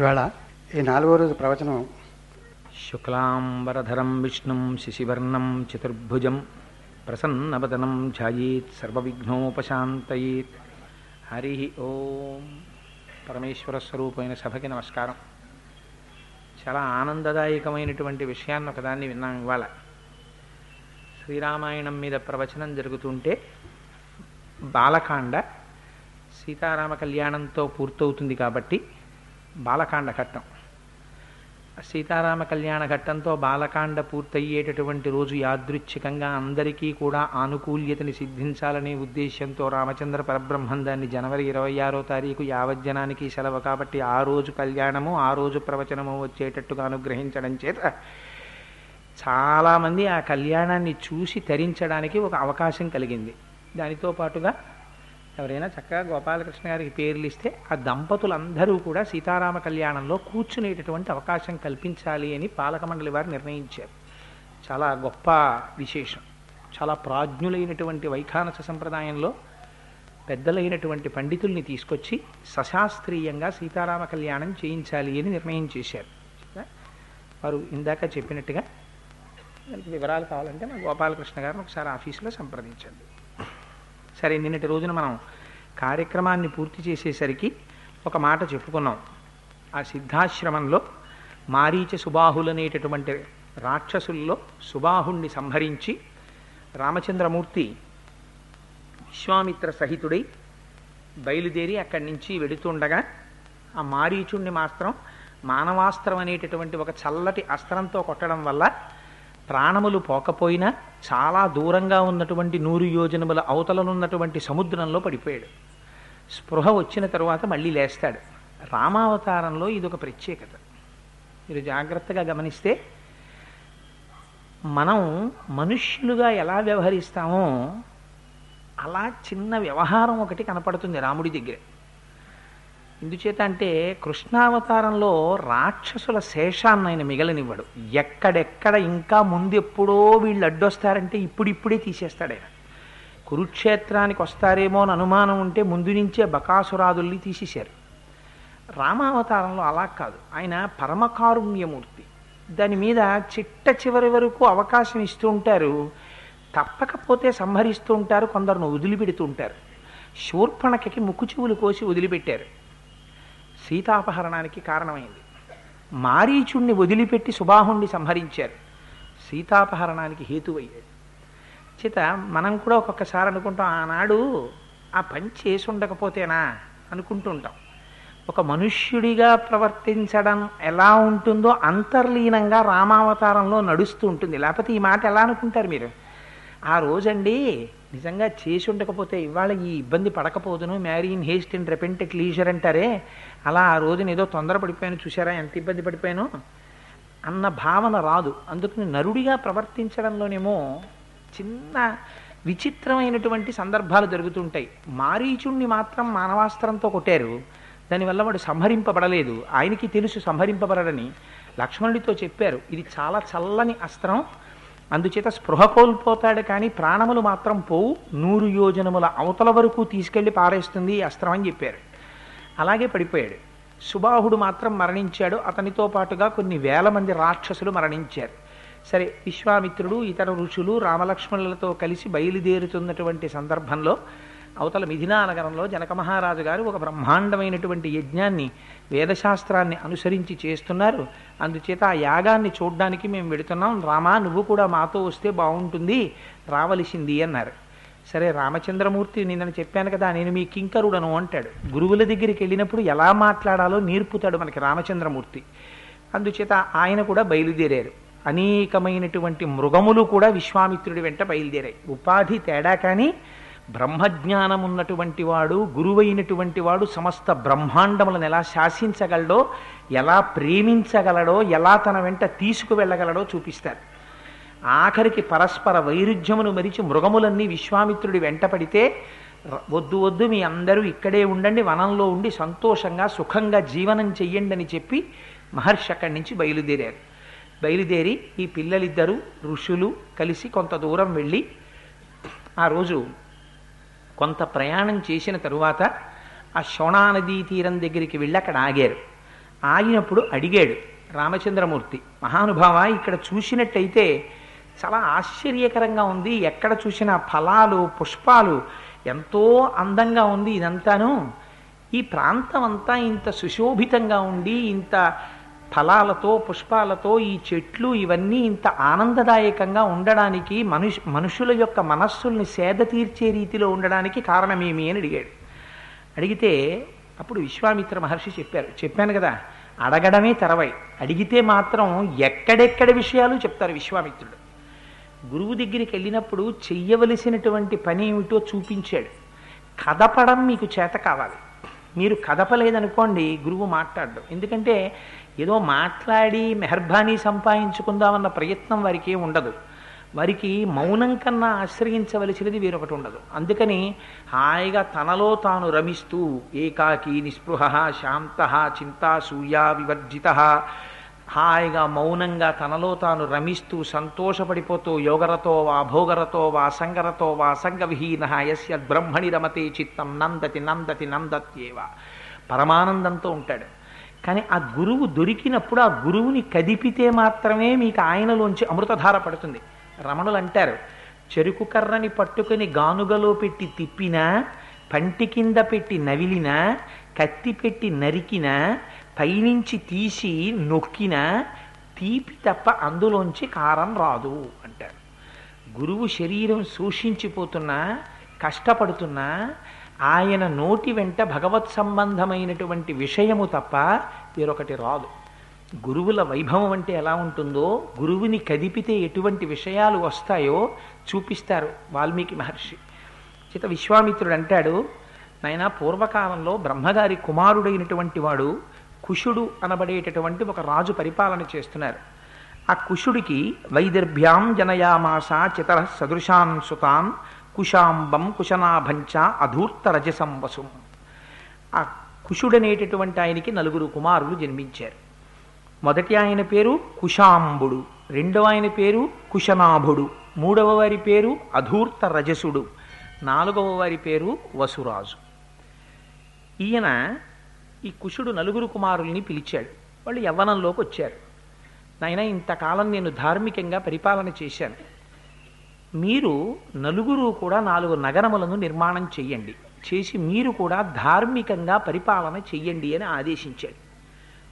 ఇవాళ ఈ నాలుగో రోజు ప్రవచనం శుక్లాంబరధరం విష్ణుం శిశివర్ణం చతుర్భుజం ప్రసన్నవదనం ఛాయీత్ సర్వవిఘ్నోపశాంతయీత్. హరి ఓం. పరమేశ్వర స్వరూపమైన సభకి నమస్కారం. చాలా ఆనందదాయకమైనటువంటి విషయాన్ని ఒకదాన్ని విన్నాం ఇవాళ. శ్రీరామాయణం మీద ప్రవచనం జరుగుతుంటే బాలకాండ సీతారామ కళ్యాణంతో పూర్తవుతుంది కాబట్టి బాలకాండ ఘట్టం. సీతారామ కళ్యాణ ఘట్టంతో బాలకాండ పూర్తయ్యేటటువంటి రోజు యాదృచ్ఛికంగా అందరికీ కూడా ఆనుకూల్యతని సిద్ధించాలనే ఉద్దేశ్యంతో రామచంద్ర పరబ్రహ్మం దాన్ని జనవరి ఇరవై ఆరో తారీఖు యావజ్జనానికి సెలవు కాబట్టి ఆ రోజు కళ్యాణము ఆ రోజు ప్రవచనము వచ్చేటట్టుగా అనుగ్రహించడం చేత చాలామంది ఆ కళ్యాణాన్ని చూసి తరించడానికి ఒక అవకాశం కలిగింది. దానితో పాటుగా ఎవరైనా చక్కగా గోపాలకృష్ణ గారికి పేర్లు ఇస్తే ఆ దంపతులందరూ కూడా సీతారామ కళ్యాణంలో కూర్చునేటటువంటి అవకాశం కల్పించాలి అని పాలక మండలి వారు నిర్ణయించారు. చాలా గొప్ప విశేషం. చాలా ప్రాజ్ఞులైనటువంటి వైఖానస సంప్రదాయంలో పెద్దలైనటువంటి పండితుల్ని తీసుకొచ్చి సశాస్త్రీయంగా సీతారామ కళ్యాణం చేయించాలి అని నిర్ణయం చేశారు. వారు ఇందాక చెప్పినట్టుగా వివరాలు కావాలంటే మా గోపాలకృష్ణ గారిని ఒకసారి ఆఫీసులో సంప్రదించండి. సరే నిన్నటి రోజున మనం కార్యక్రమాన్ని పూర్తి చేసేసరికి ఒక మాట చెప్పుకున్నాం. ఆ సిద్ధాశ్రమంలో మారీచ సుబాహులనేటటువంటి రాక్షసుల్లో సుబాహుణ్ణి సంహరించి రామచంద్రమూర్తి విశ్వామిత్ర సహితుడై బయలుదేరి అక్కడి నుంచి వెడుతుండగా ఆ మారీచుణ్ణి మాత్రం మానవాస్త్రం అనేటటువంటి ఒక చల్లటి అస్త్రంతో కొట్టడం వల్ల ప్రాణములు పోకపోయినా చాలా దూరంగా ఉన్నటువంటి నూరు యోజనముల అవతలనున్నటువంటి సముద్రంలో పడిపోయాడు. స్పృహ వచ్చిన తరువాత మళ్ళీ లేస్తాడు. రామావతారంలో ఇది ఒక ప్రత్యేకత. మీరు జాగ్రత్తగా గమనిస్తే మనం మనుష్యులుగా ఎలా వ్యవహరిస్తామో అలా చిన్న వ్యవహారం ఒకటి కనపడుతుంది రాముడి దగ్గరే. ఎందుచేత అంటే కృష్ణావతారంలో రాక్షసుల శేషాన్ని ఆయన మిగలనివ్వడు. ఎక్కడెక్కడ ఇంకా ముందెప్పుడో వీళ్ళు అడ్డొస్తారంటే ఇప్పుడిప్పుడే తీసేస్తాడు ఆయన. కురుక్షేత్రానికి వస్తారేమో అని అనుమానం ఉంటే ముందు నుంచే బకాసురాదుల్ని తీసేశారు. రామావతారంలో అలా కాదు. ఆయన పరమకారుణ్యమూర్తి. దాని మీద చిట్ట చివరి వరకు అవకాశం ఇస్తూ ఉంటారు. తప్పకపోతే సంహరిస్తూ ఉంటారు. కొందరును వదిలిపెడుతూ ఉంటారు. శూర్పణకకి ముక్కు చెవులు కోసి వదిలిపెట్టారు. సీతాపహరణానికి కారణమైంది. మారీచుణ్ణి వదిలిపెట్టి సుబాహుణ్ణి సంహరించారు. సీతాపహరణానికి హేతువయ్యాడు చేత మనం కూడా ఒక్కొక్కసారి అనుకుంటాం ఆనాడు ఆ పని చేసి ఉండకపోతేనా అనుకుంటుంటాం. ఒక మనుష్యుడిగా ప్రవర్తించడం ఎలా ఉంటుందో అంతర్లీనంగా రామావతారంలో నడుస్తూ ఉంటుంది. లేకపోతే ఈ మాట ఎలా అనుకుంటారు మీరు? ఆ రోజండి నిజంగా చేసి ఉండకపోతే ఇవాళ ఈ ఇబ్బంది పడకపోదును marry in haste and repent at leisure అంటారే అలా ఆ రోజున ఏదో తొందరపడిపోయాను చూసారా ఎంత ఇబ్బంది పడిపోయాను? అన్న భావన రాదు. అందుకని నరుడిగా ప్రవర్తించడంలోనేమో చిన్న విచిత్రమైనటువంటి సందర్భాలు జరుగుతుంటాయి. మారీచుణ్ణి మాత్రం మానవాస్త్రంతో కొట్టారు. దానివల్ల వాడు సంహరింపబడలేదు. ఆయనకి తెలుసు సంహరింపబడని లక్ష్మణుడితో చెప్పారు. ఇది చాలా చల్లని అస్త్రం. అందుచేత స్పృహ కోల్పోతాడు కానీ ప్రాణములు మాత్రం పోవు. నూరు యోజనముల అవతల వరకు తీసుకెళ్ళి పారేస్తుంది ఈ అస్త్రం అని చెప్పారు. అలాగే పడిపోయాడు. సుబాహుడు మాత్రం మరణించాడు. అతనితో పాటుగా కొన్ని వేల మంది రాక్షసులు మరణించారు. సరే విశ్వామిత్రుడు ఇతర ఋషులు రామలక్ష్మణులతో కలిసి బయలుదేరుతున్నటువంటి సందర్భంలో అవతల మిథినా నగరంలో జనక మహారాజు గారు ఒక బ్రహ్మాండమైనటువంటి యజ్ఞాన్ని వేదశాస్త్రాన్ని అనుసరించి చేస్తున్నారు. అందుచేత ఆ యాగాన్ని చూడ్డానికి మేము వెడుతున్నాం. రామా నువ్వు కూడా మాతో వస్తే బాగుంటుంది. రావలసింది అన్నారు. సరే రామచంద్రమూర్తి నిన్న చెప్పాను కదా నేను మీ కింకరుడను అంటాడు. గురువుల దగ్గరికి వెళ్ళినప్పుడు ఎలా మాట్లాడాలో నేర్పుతాడు మనకి రామచంద్రమూర్తి. అందుచేత ఆయన కూడా బయలుదేరారు. అనేకమైనటువంటి మృగములు కూడా విశ్వామిత్రుడి వెంట బయలుదేరాయి. ఉపాధి తేడా కానీ బ్రహ్మజ్ఞానం ఉన్నటువంటి వాడు గురువైనటువంటి వాడు సమస్త బ్రహ్మాండములను ఎలా శాసించగలడో ఎలా ప్రేమించగలడో ఎలా తన వెంట తీసుకువెళ్ళగలడో చూపిస్తారు. ఆఖరికి పరస్పర వైరుధ్యమును మరిచి మృగములన్నీ విశ్వామిత్రుడి వెంట పడితే వద్దు వద్దు మీ అందరూ ఇక్కడే ఉండండి వనంలో ఉండి సంతోషంగా సుఖంగా జీవనం చెయ్యండి అని చెప్పి మహర్షి అక్కడి నుంచి బయలుదేరారు. బయలుదేరి ఈ పిల్లలిద్దరూ ఋషులు కలిసి కొంత దూరం వెళ్ళి ఆ రోజు కొంత ప్రయాణం చేసిన తరువాత ఆ శోణా నదీ తీరం దగ్గరికి వెళ్ళి అక్కడ ఆగారు. ఆగినప్పుడు అడిగాడు రామచంద్రమూర్తి మహానుభావ ఇక్కడ చూసినట్టయితే చాలా ఆశ్చర్యకరంగా ఉంది. ఎక్కడ చూసినా ఫలాలు పుష్పాలు ఎంతో అందంగా ఉంది ఇదంతాను. ఈ ప్రాంతం అంతా ఇంత సుశోభితంగా ఉండి ఇంత ఫలాలతో పుష్పాలతో ఈ చెట్లు ఇవన్నీ ఇంత ఆనందదాయకంగా ఉండడానికి మనుషు మనుషుల యొక్క మనస్సుల్ని సేద తీర్చే రీతిలో ఉండడానికి కారణమేమి అని అడిగాడు. అడిగితే అప్పుడు విశ్వామిత్ర మహర్షి చెప్పారు. చెప్పాను కదా అడగడమే తెరవై. అడిగితే మాత్రం ఎక్కడెక్కడ విషయాలు చెప్తారు విశ్వామిత్రుడు. గురువు దగ్గరికి వెళ్ళినప్పుడు చెయ్యవలసినటువంటి పని ఏమిటో చూపించాడు. కదపడం మీకు చేత కావాలి. మీరు కదపలేదనుకోండి గురువు మాట్లాడడం. ఎందుకంటే ఏదో మాట్లాడి మెహర్బానీ సంపాదించుకుందామన్న ప్రయత్నం వారికి ఉండదు. వారికి మౌనం కన్నా ఆశ్రయించవలసినది వేరొకటి ఉండదు. అందుకని హాయిగా తనలో తాను రమిస్తూ ఏకాకి నిస్పృహ శాంత చింతాసూయ వివర్జిత హాయిగా మౌనంగా తనలో తాను రమిస్తూ సంతోషపడిపోతూ యోగరతో వా భోగరతో వా సంగరతో వా సంగవిహీన యస్య బ్రహ్మణి రమతే చిత్తం నందతి నందతి నందత్యేవ. పరమానందంతో ఉంటాడు. కానీ ఆ గురువు దొరికినప్పుడు ఆ గురువుని కదిపితే మాత్రమే మీకు ఆయనలోంచి అమృతధార పడుతుంది. రమణులు అంటారు చెరుకు కర్రని పట్టుకుని గానుగలో పెట్టి తిప్పినా పంటి కింద పెట్టి నవిలినా కత్తి పెట్టి నరికినా పైనుంచి తీసి నొక్కిన తీపి తప్ప అందులోంచి కారం రాదు అంటారు. గురువు శరీరం శోషించిపోతున్నా కష్టపడుతున్నా ఆయన నోటి వెంట భగవత్ సంబంధమైనటువంటి విషయము తప్ప వేరొకటి రాదు. గురువుల వైభవం అంటే ఎలా ఉంటుందో గురువుని కదిపితే ఎటువంటి విషయాలు వస్తాయో చూపిస్తారు వాల్మీకి మహర్షి. చిత విశ్వామిత్రుడు అంటాడు నాయన పూర్వకాలంలో బ్రహ్మగారి కుమారుడైనటువంటి వాడు కుషుడు అనబడేటటువంటి ఒక రాజు పరిపాలన చేస్తున్నారు. ఆ కుషుడికి వైదర్భ్యాం జనయామాస చితర సదృశాన్ సుతాన్ కుశాంబం కుశనాభంచ అధూర్త రజసం వసుం. ఆ కుషుడనేటటువంటి ఆయనకి నలుగురు కుమారులు జన్మించారు. మొదటి ఆయన పేరు కుశాంబుడు రెండవ ఆయన పేరు కుశనాభుడు మూడవ వారి పేరు అధూర్త రజసుడు నాలుగవ వారి పేరు వసురాజు. ఈయన ఈ కుషుడు నలుగురు కుమారుల్ని పిలిచాడు. వాళ్ళు యవ్వనంలోకి వచ్చారు. నాయన ఇంతకాలం నేను ధార్మికంగా పరిపాలన చేశాను. మీరు నలుగురు కూడా నాలుగు నగరములను నిర్మాణం చెయ్యండి. చేసి మీరు కూడా ధార్మికంగా పరిపాలన చెయ్యండి అని ఆదేశించాడు.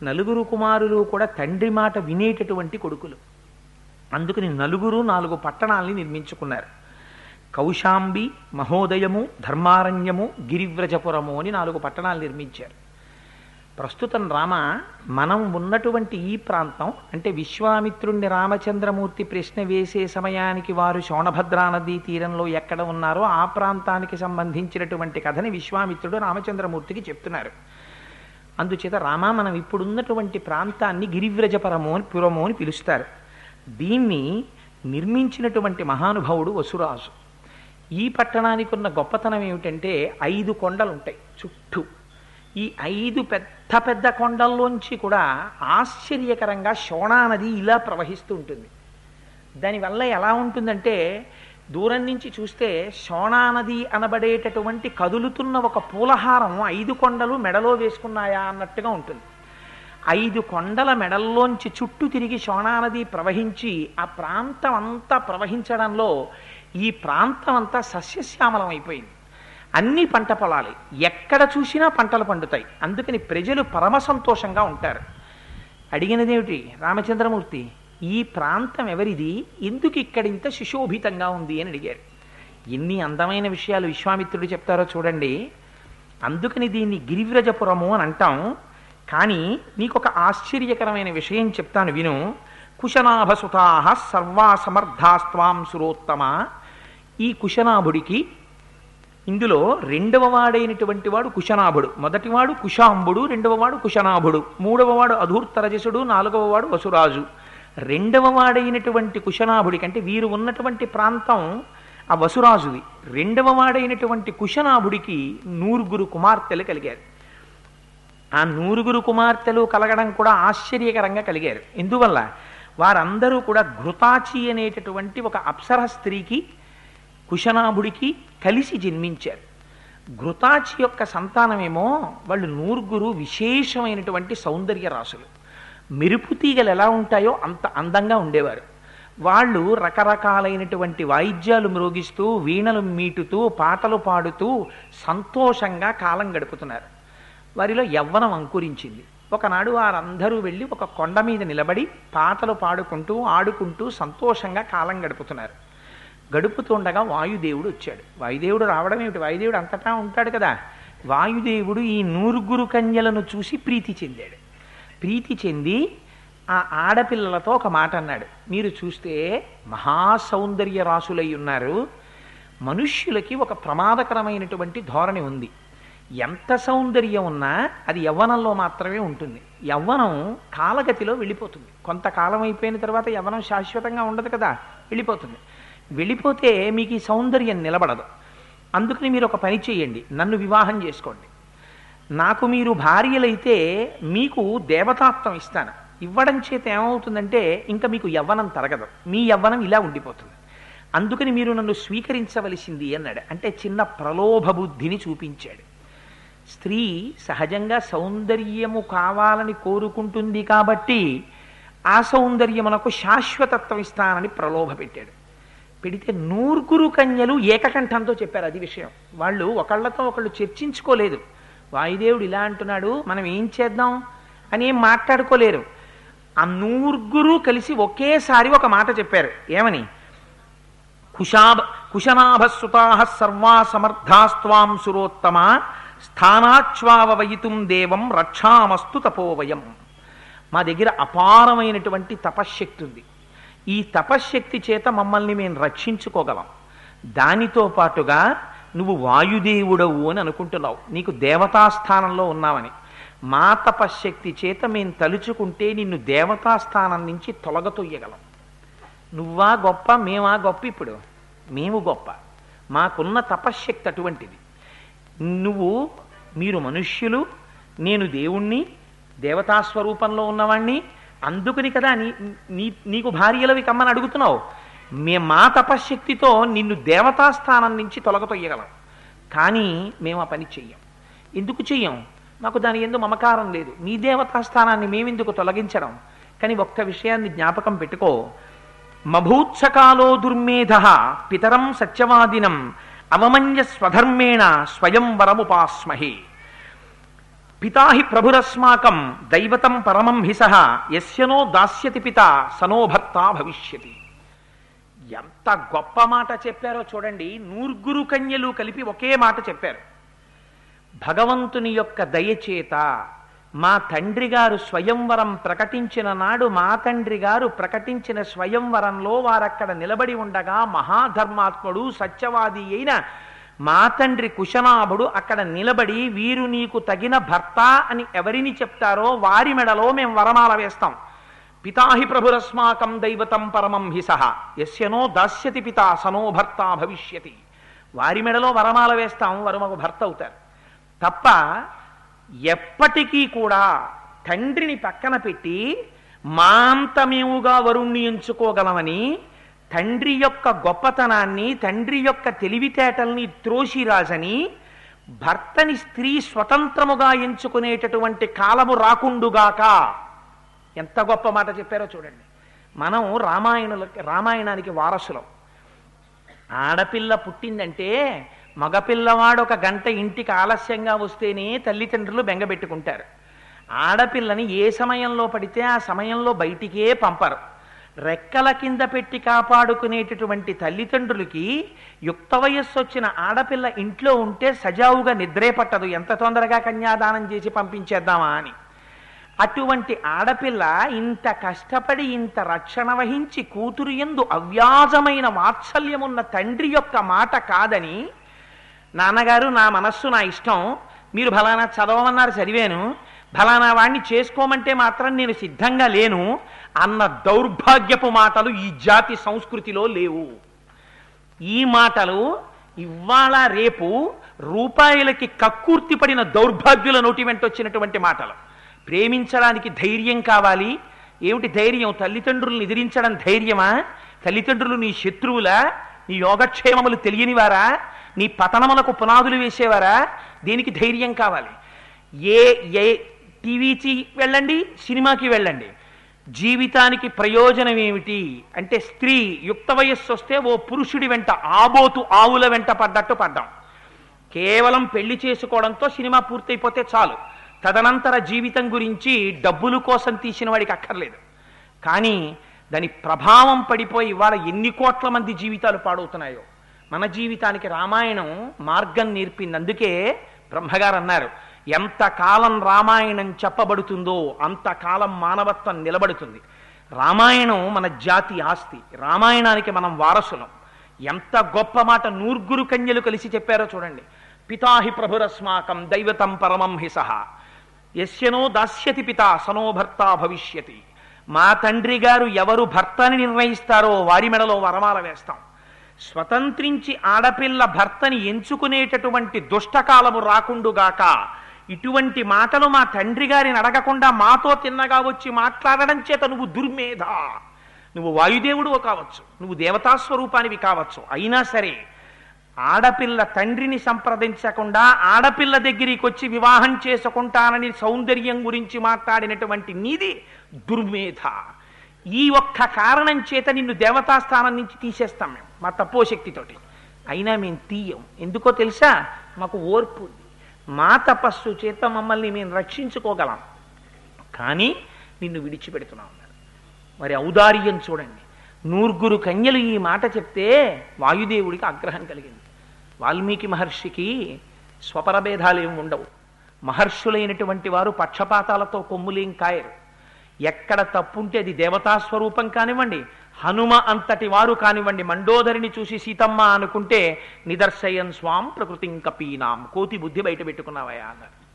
నలుగురు కుమారులు కూడా తండ్రి మాట వినేటటువంటి కొడుకులు. అందుకని నలుగురు నాలుగు పట్టణాల్ని నిర్మించుకున్నారు. కౌశాంబి మహోదయము ధర్మారణ్యము గిరివ్రజపురము అని నాలుగు పట్టణాలు నిర్మించారు. ప్రస్తుతం రామ మనం ఉన్నటువంటి ఈ ప్రాంతం అంటే విశ్వామిత్రుణ్ణి రామచంద్రమూర్తి ప్రశ్న వేసే సమయానికి వారు శోణభద్రా నదీ తీరంలో ఎక్కడ ఉన్నారో ఆ ప్రాంతానికి సంబంధించినటువంటి కథని విశ్వామిత్రుడు రామచంద్రమూర్తికి చెప్తున్నారు. అందుచేత రామ మనం ఇప్పుడున్నటువంటి ప్రాంతాన్ని గిరివ్రజపరము అని పురము అని పిలుస్తారు. దీన్ని నిర్మించినటువంటి మహానుభావుడు వసురాజు. ఈ పట్టణానికి ఉన్న గొప్పతనం ఏమిటంటే ఐదు కొండలు ఉంటాయి చుట్టూ ఈ ఐదు పెద్ద పెద్ద కొండల్లోంచి కూడా ఆశ్చర్యకరంగా శోణా నది ఇలా ప్రవహిస్తూ ఉంటుంది. దానివల్ల ఎలా ఉంటుందంటే దూరం నుంచి చూస్తే శోణా నది అనబడేటటువంటి కదులుతున్న ఒక పూలహారం ఐదు కొండలు మెడలో వేసుకున్నాయా అన్నట్టుగా ఉంటుంది. ఐదు కొండల మెడల్లోంచి చుట్టూ తిరిగి శోణా నది ప్రవహించి ఆ ప్రాంతం అంతా ప్రవహించడంలో ఈ ప్రాంతం అంతా సస్యశ్యామలం అయిపోయింది. అన్ని పంట పొలాలే. ఎక్కడ చూసినా పంటలు పండుతాయి. అందుకని ప్రజలు పరమ సంతోషంగా ఉంటారు. అడిగినదేమిటి? రామచంద్రమూర్తి ఈ ప్రాంతం ఎవరిది? ఎందుకు ఇక్కడ ఇంత సుశోభితంగా ఉంది అని అడిగారు. ఎన్ని అందమైన విషయాలు విశ్వామిత్రుడు చెప్తారో చూడండి. అందుకని దీన్ని గిరివ్రజపురము అని అంటాం. కానీ నీకు ఒక ఆశ్చర్యకరమైన విషయం చెప్తాను విను. కుశనాభసుతాహ సర్వా సమర్థాస్త్వాం సురోత్తమ ఈ కుశనాభుడికి ఇందులో రెండవ వాడైనటువంటి వాడు కుశనాభుడు. మొదటివాడు కుశాంబుడు రెండవ వాడు కుశనాభుడు. మూడవ వాడు అధూర్తరజసుడు నాలుగవ వాడు వసురాజు. రెండవ వాడైనటువంటి కుశనాభుడికి అంటే వీరు ఉన్నటువంటి ప్రాంతం ఆ వసురాజుది. రెండవ వాడైనటువంటి కుశనాభుడికి నూరుగురు కుమార్తెలు కలిగారు. ఆ నూరుగురు కుమార్తెలు కలగడం కూడా ఆశ్చర్యకరంగా కలిగారు. ఎందువల్ల? వారందరూ కూడా ఘృతాచి అనేటటువంటి ఒక అప్సర స్త్రీకి కుశనాభుడికి కలిసి జన్మించారు. ఘృతాచి యొక్క సంతానమేమో వాళ్ళు నూరుగురు విశేషమైనటువంటి సౌందర్య రాసులు మెరుపు తీగలు ఎలా ఉంటాయో అంత అందంగా ఉండేవారు. వాళ్ళు రకరకాలైనటువంటి వాయిద్యాలు మ్రోగిస్తూ వీణలు మీటుతూ పాటలు పాడుతూ సంతోషంగా కాలం గడుపుతున్నారు. వారిలో యవ్వనం అంకురించింది. ఒకనాడు వారందరూ వెళ్ళి ఒక కొండ మీద నిలబడి పాటలు పాడుకుంటూ ఆడుకుంటూ సంతోషంగా కాలం గడుపుతున్నారు. గడుపుతుండగా వాయుదేవుడు వచ్చాడు. వాయుదేవుడు రావడం ఏమిటి? వాయుదేవుడు అంతటా ఉంటాడు కదా. వాయుదేవుడు ఈ నూరుగురు కన్యలను చూసి ప్రీతి చెందాడు. ప్రీతి చెంది ఆ ఆడపిల్లలతో ఒక మాట అన్నాడు. మీరు చూస్తే మహాసౌందర్య రాసులై ఉన్నారు. మనుష్యులకి ఒక ప్రమాదకరమైనటువంటి ధోరణి ఉంది. ఎంత సౌందర్యం ఉన్నా అది యవ్వనంలో మాత్రమే ఉంటుంది. యవ్వనం కాలగతిలో వెళ్ళిపోతుంది. కొంతకాలం అయిపోయిన తర్వాత యవ్వనం శాశ్వతంగా ఉండదు కదా. వెళ్ళిపోతుంది. వెళ్ళిపోతే మీకు ఈ సౌందర్యం నిలబడదు. అందుకని మీరు ఒక పని చేయండి. నన్ను వివాహం చేసుకోండి. నాకు మీరు భార్యలైతే మీకు దేవతాత్వం ఇస్తాను. ఇవ్వడం చేత ఏమవుతుందంటే ఇంకా మీకు యవ్వనం తరగదు. మీ యవ్వనం ఇలా ఉండిపోతుంది. అందుకని మీరు నన్ను స్వీకరించవలసింది అన్నాడు. అంటే చిన్న ప్రలోభ బుద్ధిని చూపించాడు. స్త్రీ సహజంగా సౌందర్యము కావాలని కోరుకుంటుంది కాబట్టి ఆ సౌందర్యమునకు శాశ్వతత్వం ఇస్తానని ప్రలోభ పెట్టాడు. పెడితే నూరుగురు కన్యలు ఏకకంఠంతో చెప్పారు అది విషయం. వాళ్ళు ఒకళ్ళతో ఒకళ్ళు చర్చించుకోలేదు. వాయుదేవుడు ఇలా అంటున్నాడు మనం ఏం చేద్దాం? అని ఏం మాట్లాడుకోలేరు. ఆ నూరుగురు కలిసి ఒకేసారి ఒక మాట చెప్పారు. ఏమని? కుశాభ కుశనాభసుతా సర్వా సమర్థాస్వాం సురోత్తమ స్థానాచ్వావయితుం దేవం రక్షామస్తు తపోవయం. మా దగ్గర అపారమైనటువంటి తపశ్శక్తి ఉంది. ఈ తపశ్శక్తి చేత మమ్మల్ని మేము రక్షించుకోగలం. దానితో పాటుగా నువ్వు వాయుదేవుడవు అని అనుకుంటున్నావు. నీకు దేవతాస్థానంలో ఉన్నావని. మా తపశ్శక్తి చేత మేము తలుచుకుంటే నిన్ను దేవతాస్థానం నుంచి తొలగతొయ్యగలం నువ్వా గొప్ప మేమా గొప్ప ఇప్పుడు? మేము గొప్ప. మాకున్న తపశ్శక్తి అటువంటిది. నువ్వు మీరు మనుష్యులు నేను దేవుణ్ణి దేవతాస్వరూపంలో ఉన్నవాణ్ణి అందుకని కదా నీ నీ నీకు భార్యలవి కమ్మని అడుగుతున్నావు. మే మా తపశ్శక్తితో నిన్ను దేవతాస్థానం నుంచి తొలగతొయ్యగలం కానీ మేము ఆ పని చెయ్యం. ఎందుకు చెయ్యం? మాకు దాని ఎందు మమకారం లేదు. నీ దేవతాస్థానాన్ని మేమెందుకు తొలగించడం? కానీ ఒక్క విషయాన్ని జ్ఞాపకం పెట్టుకో. మభూత్సకాలో దుర్మేధ పితరం సత్యవాదినం అవమన్య స్వధర్మేణ స్వయం వరముపాస్మహే. పితాహి ప్రభురస్మాకం దైవతం పరమం హిస యస్యనో దాస్యతి పిత సనో భవిష్యతి. ఎంత గొప్ప మాట చెప్పారో చూడండి నూర్గురు కన్యలు కలిపి ఒకే మాట చెప్పారు. భగవంతుని యొక్క దయచేత మా తండ్రి గారు స్వయంవరం ప్రకటించిన నాడు మా తండ్రి గారు ప్రకటించిన స్వయంవరంలో వారక్కడ నిలబడి ఉండగా మహాధర్మాత్ముడు సత్యవాది అయిన మా తండ్రి కుశనాభుడు అక్కడ నిలబడి వీరు నీకు తగిన భర్త అని ఎవరిని చెప్తారో వారి మెడలో మేము వరమాల వేస్తాం. పితాహి ప్రభురస్మాకం దైవతం పరమం హి సహ. ఎస్యనో దాస్యతి పిత సనో భర్త భవిష్యతి. వారి మెడలో వరమాల వేస్తాం వారు మాకు భర్త అవుతారు. తప్ప ఎప్పటికీ కూడా తండ్రిని పక్కన పెట్టి మాంతమేవుగా వరుణ్ణి ఎంచుకోగలమని తండ్రి యొక్క గొప్పతనాన్ని తండ్రి యొక్క తెలివితేటల్ని త్రోసిరాజని భర్తని స్త్రీ స్వతంత్రముగా ఎంచుకునేటటువంటి కాలము రాకుండుగాక. ఎంత గొప్ప మాట చెప్పారో చూడండి. మనం రామాయణుల రామాయణానికి వారసులం. ఆడపిల్ల పుట్టిందంటే మగపిల్లవాడు ఒక గంట ఇంటికి ఆలస్యంగా వస్తేనే తల్లిదండ్రులు బెంగబెట్టుకుంటారు ఆడపిల్లని ఏ సమయంలో పడితే ఆ సమయంలో బయటికే పంపరు. రెక్కల కింద పెట్టి కాపాడుకునేటటువంటి తల్లిదండ్రులకి యుక్త వయస్సు వచ్చిన ఆడపిల్ల ఇంట్లో ఉంటే సజావుగా నిద్రే పట్టదు. ఎంత తొందరగా కన్యాదానం చేసి పంపించేద్దామా అని. అటువంటి ఆడపిల్ల ఇంత కష్టపడి ఇంత రక్షణ వహించి కూతురు ఎందు అవ్యాజమైన వాత్సల్యమున్న తండ్రి యొక్క మాట కాదని నాన్నగారు నా మనస్సు నా ఇష్టం మీరు ఫలానా చదవమన్నారు చదివాను ఫలానా వాణ్ణి చేసుకోమంటే మాత్రం నేను సిద్ధంగా లేను అన్న దౌర్భాగ్యపు మాటలు ఈ జాతి సంస్కృతిలో లేవు. ఈ మాటలు ఇవాళ రేపు రూపాయలకి కక్కుర్తి పడిన దౌర్భాగ్యుల నోటి వెంట వచ్చినటువంటి మాటలు. ప్రేమించడానికి ధైర్యం కావాలి. ఏమిటి ధైర్యం? తల్లిదండ్రులను ఎదిరించడం ధైర్యమా? తల్లిదండ్రులు నీ శత్రువులా? నీ యోగక్షేమములు తెలియనివారా? నీ పతనములకు పునాదులు వేసేవారా? దీనికి ధైర్యం కావాలి. ఏ ఏ టీవీకి వెళ్ళండి సినిమాకి వెళ్ళండి. జీవితానికి ప్రయోజనం ఏమిటి? అంటే స్త్రీ యుక్త వయస్సు వస్తే ఓ పురుషుడి వెంట ఆబోతు ఆవుల వెంట పడ్డట్టు పడ్డాం. కేవలం పెళ్ళి చేసుకోవడంతో సినిమా పూర్తయిపోతే చాలు. తదనంతర జీవితం గురించి డబ్బుల కోసం తీసిన వాడికి అక్కర్లేదు. కానీ దాని ప్రభావం పడిపోయి ఇవాళ ఎన్ని కోట్ల మంది జీవితాలు పాడవుతున్నాయో. మన జీవితానికి రామాయణం మార్గం నేర్పింది. అందుకే బ్రహ్మగారు అన్నారు ఎంతకాలం రామాయణం చెప్పబడుతుందో అంతకాలం మానవత్వం నిలబడుతుంది. రామాయణం మన జాతి ఆస్తి. రామాయణానికి మనం వారసులం. ఎంత గొప్ప మాట నూర్గురు కన్యలు కలిసి చెప్పారో చూడండి. పితాహి ప్రభురస్మాకం దైవతం పరమం హి సహా. యస్యనో దాస్యతి పిత సనో భర్త భవిష్యతి. మా తండ్రి గారు ఎవరు భర్తని నిర్ణయిస్తారో వారి మెడలో వరమాల వేస్తాం. స్వతంత్రించి ఆడపిల్ల భర్తని ఎంచుకునేటటువంటి దుష్టకాలము రాకుండుగాక ఇటువంటి మాటలు మా తండ్రి గారిని అడగకుండా మాతో తిన్నగా వచ్చి మాట్లాడడం చేత నువ్వు దుర్మేధ. నువ్వు వాయుదేవుడు కావచ్చు నువ్వు దేవతాస్వరూపానివి కావచ్చు. అయినా సరే ఆడపిల్ల తండ్రిని సంప్రదించకుండా ఆడపిల్ల దగ్గరికి వచ్చి వివాహం చేసుకుంటానని సౌందర్యం గురించి మాట్లాడినటువంటి నీది దుర్మేధ. ఈ ఒక్క కారణం చేత నిన్ను దేవతా స్థానం నుంచి తీసేస్తాం మేము మా తపోశక్తితోటి. అయినా మేము తీయం. ఎందుకో తెలుసా? మాకు ఓర్పు ఉంది. మా తపస్సు చేత మమ్మల్ని మేము రక్షించుకోగలం. కానీ నిన్ను విడిచిపెడుతున్నాం అన్నారు మరి ఔదార్యం చూడండి. నూర్గురు కన్యలు ఈ మాట చెప్తే వాయుదేవుడికి ఆగ్రహం కలిగింది. వాల్మీకి మహర్షికి స్వపరభేదాలు ఏమి ఉండవు. మహర్షులైనటువంటి వారు పక్షపాతాలతో కొమ్ములేం కాయరు. ఎక్కడ తప్పుంటే అది దేవతా స్వరూపం కానివ్వండి హనుమ అంతటి వారు కానివ్వండి. మండోదరిని చూసి సీతమ్మ అనుకుంటే నిదర్శయన్ స్వాం ప్రకృతిం కపీనాం. కోతి బుద్ధి బయట పెట్టుకున్నావయా అన్నారు.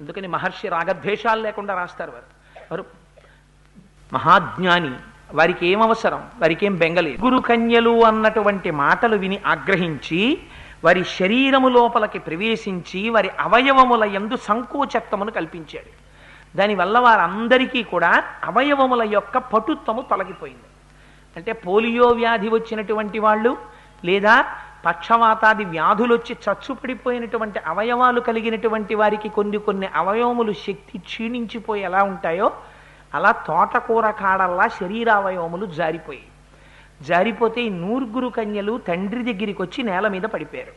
అందుకని మహర్షి రాగద్వేషాలు లేకుండా రాస్తారు వారు. వారు మహాజ్ఞాని వారికి ఏం అవసరం? వారికి ఏం బెంగలేదు. గురు కన్యలు అన్నటువంటి మాటలు విని ఆగ్రహించి వారి శరీరము లోపలికి ప్రవేశించి వారి అవయవముల యందు సంకోచత్వమును కల్పించాడు. దానివల్ల వారందరికీ కూడా అవయవముల యొక్క పటుత్వము తొలగిపోయింది. అంటే పోలియో వ్యాధి వచ్చినటువంటి వాళ్ళు లేదా పక్షవాతాది వ్యాధులు వచ్చి చచ్చుపడిపోయినటువంటి అవయవాలు కలిగినటువంటి వారికి కొన్ని కొన్ని అవయవములు శక్తి క్షీణించిపోయి ఎలా ఉంటాయో అలా తోటకూర కాడల్లా శరీరావయవములు జారిపోయి. జారిపోతే ఈ నూరుగురు కన్యలు తండ్రి దగ్గరికి వచ్చి నేల మీద పడిపోయారు.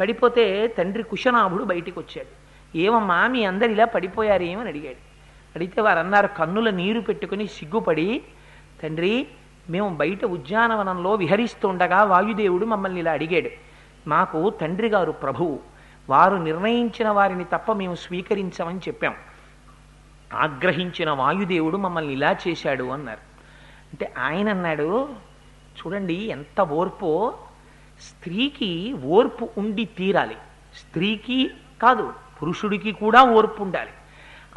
పడిపోతే తండ్రి కుశనాభుడు బయటికి వచ్చాడు ఏమమ్మా మీ అందరు ఇలా పడిపోయారేమని అడిగాడు. అడిగితే వారు అన్నారు కన్నుల నీరు పెట్టుకుని సిగ్గుపడి తండ్రి మేము బయట ఉద్యానవనంలో విహరిస్తుండగా వాయుదేవుడు మమ్మల్ని ఇలా అడిగాడు మాకు తండ్రి గారు ప్రభువు వారు నిర్ణయించిన వారిని తప్ప మేము స్వీకరించమని చెప్పాం. ఆగ్రహించిన వాయుదేవుడు మమ్మల్ని ఇలా చేశాడు అన్నారు. అంటే ఆయన అన్నాడు చూడండి ఎంత ఓర్పో స్త్రీకి ఓర్పు ఉండి తీరాలి. స్త్రీకి కాదు పురుషుడికి కూడా ఓర్పు ఉండాలి.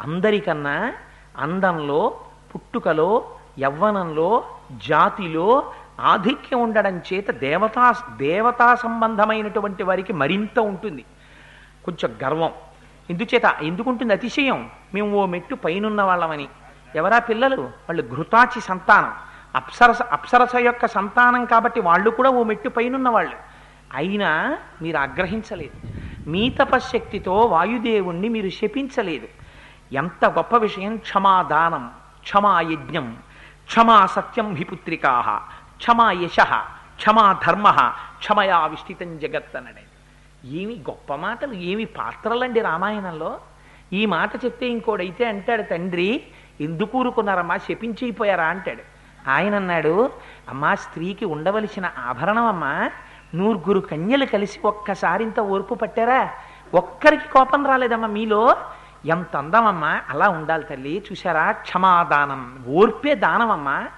అందరికన్నా అందంలో పుట్టుకలో యవ్వనంలో జాతిలో ఆధిక్యం ఉండడం చేత దేవతా దేవతా సంబంధమైనటువంటి వారికి మరింత ఉంటుంది. కొంచెం గర్వం. ఎందుచేత ఎందుకుంటుంది అతిశయం? మేము ఓ మెట్టు పైనున్న వాళ్ళమని. ఎవరా పిల్లలు? వాళ్ళు ఘృతాచి సంతానం. అప్సరస అప్సరస యొక్క సంతానం కాబట్టి వాళ్ళు కూడా ఓ మెట్టు పైనున్న వాళ్ళు. అయినా మీరు ఆగ్రహించలేదు. మీ తపశ్శక్తితో వాయుదేవుణ్ణి మీరు శపించలేదు. ఎంత గొప్ప విషయం? క్షమాదానం క్షమాయజ్ఞం. క్షమా సత్యం హిపుత్రికా క్షమా యశ క్షమా ధర్మ క్షమయా విష్టితం జగత్ అనడే ఏమి గొప్ప మాటలు ఏమి పాత్రలండి రామాయణంలో? ఈ మాట చెప్తే ఇంకోడైతే అంటాడు తండ్రి ఎందుకు ఊరుకున్నారమ్మా? శపించిపోయారా? అంటాడు. ఆయన అన్నాడు అమ్మా స్త్రీకి ఉండవలసిన ఆభరణం అమ్మా నూరుగురు కన్యలు కలిసి ఒక్కసారింత ఓర్పు పట్టారా? ఒక్కరికి కోపం రాలేదమ్మా మీలో. ఎంత అందమమ్మా అలా ఉండాలి తల్లి. చూసారా క్షమాదానం. ఓర్పే దానమమ్మా.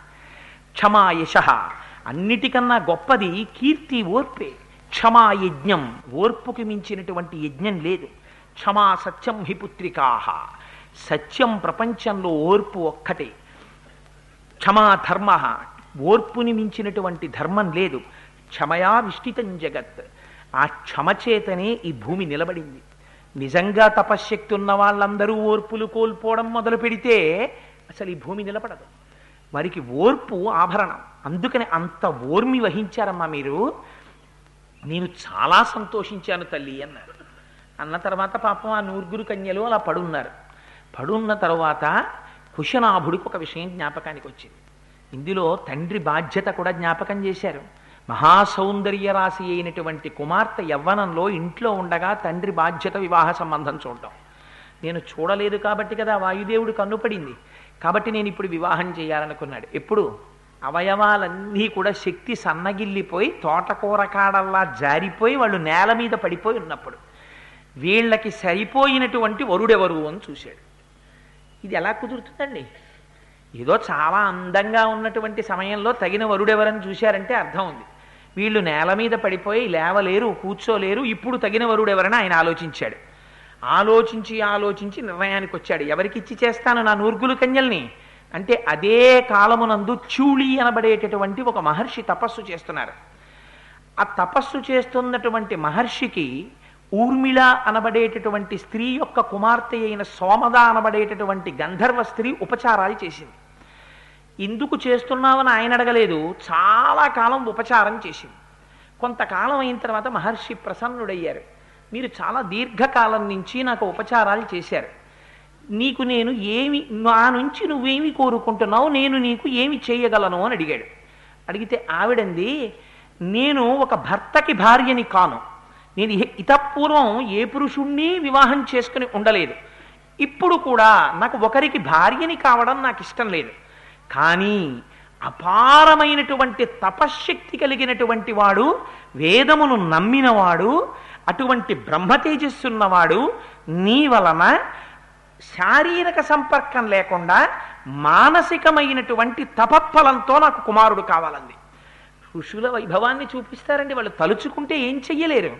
క్షమాయశ. అన్నిటికన్నా గొప్పది కీర్తి ఓర్పే. క్షమా యజ్ఞం ఓర్పుకి మించినటువంటి యజ్ఞం లేదు. క్షమా సత్యం హిపుత్రికాహ సత్యం ప్రపంచంలో ఓర్పు ఒక్కటే. క్షమా ధర్మ. ఓర్పుని మించినటువంటి ధర్మం లేదు. క్షమయా విష్టితం జగత్. ఆ క్షమ చేతనే ఈ భూమి నిలబడింది. నిజంగా తపశ్శక్తి ఉన్న వాళ్ళందరూ ఓర్పులు కోల్పోవడం మొదలు పెడితే అసలు ఈ భూమి నిలబడదు. వారికి ఓర్పు ఆభరణం. అందుకని అంత ఓర్మి వహించారమ్మా మీరు. నేను చాలా సంతోషించాను తల్లి అన్నారు. అన్న తర్వాత పాపం ఆ నూరుగురు కన్యలు అలా పడున్నారు. పడున్న తర్వాత కుశనాభుడికి ఒక విషయం జ్ఞాపకానికి వచ్చింది. ఇందులో తండ్రి బాధ్యత కూడా జ్ఞాపకం చేశారు. మహాసౌందర్య రాశి అయినటువంటి కుమార్తె యవ్వనంలో ఇంట్లో ఉండగా తండ్రి బాధ్యత వివాహ సంబంధం చూడటం. నేను చూడలేదు కాబట్టి కదా వాయుదేవుడు కన్నుపడింది కాబట్టి నేను ఇప్పుడు వివాహం చేయాలనుకున్నాడు. ఎప్పుడు? అవయవాలన్నీ కూడా శక్తి సన్నగిల్లిపోయి తోటకూర కాడల్లా జారిపోయి వాళ్ళు నేల మీద పడిపోయి ఉన్నప్పుడు వీళ్ళకి సరిపోయినటువంటి వరుడెవరు అని చూశాడు. ఇది ఎలా కుదురుతుందండి? ఏదో చాలా అందంగా ఉన్నటువంటి సమయంలో తగిన వరుడెవరని చూశారంటే అర్థం ఉంది. వీళ్ళు నేల మీద పడిపోయి లేవలేరు కూర్చోలేరు. ఇప్పుడు తగిన వరుడెవరని ఆయన ఆలోచించాడు. ఆలోచించి ఆలోచించి నిర్ణయానికి వచ్చాడు. ఎవరికి ఇచ్చి చేస్తాను నా నూర్గులు కన్యల్ని? అంటే అదే కాలమునందు చూళి అనబడేటటువంటి ఒక మహర్షి తపస్సు చేస్తున్నారు. ఆ తపస్సు చేస్తున్నటువంటి మహర్షికి ఊర్మిళ అనబడేటటువంటి స్త్రీ యొక్క కుమార్తె అయిన సోమద అనబడేటటువంటి గంధర్వ స్త్రీ ఉపచారాలు చేసింది. ఎందుకు చేస్తున్నావని ఆయన అడగలేదు. చాలా కాలం ఉపచారం చేసింది. కొంతకాలం అయిన తర్వాత మహర్షి ప్రసన్నుడయ్యారు. మీరు చాలా దీర్ఘకాలం నుంచి నాకు ఉపచారాలు చేశారు. నీకు నేను ఏమి నా నుంచి నువ్వేమి కోరుకుంటున్నావు నేను నీకు ఏమి చేయగలను అని అడిగాడు. అడిగితే ఆవిడంది నేను ఒక భర్తకి భార్యని కాను. నేను ఇతపూర్వం ఏ పురుషుణ్ణి వివాహం చేసుకుని ఉండలేదు. ఇప్పుడు కూడా నాకు ఒకరికి భార్యని కావడం నాకు ఇష్టం లేదు. కానీ అపారమైనటువంటి తపశ్శక్తి కలిగినటువంటి వాడు వేదమును నమ్మినవాడు అటువంటి బ్రహ్మతేజస్సున్నవాడు నీ వలన శారీరక సంపర్కం లేకుండా మానసికమైనటువంటి తపత్ఫలంతో నాకు కుమారుడు కావాలంది. ఋషుల వైభవాన్ని చూపిస్తారండి వాళ్ళు తలుచుకుంటే ఏం చెయ్యలేరు.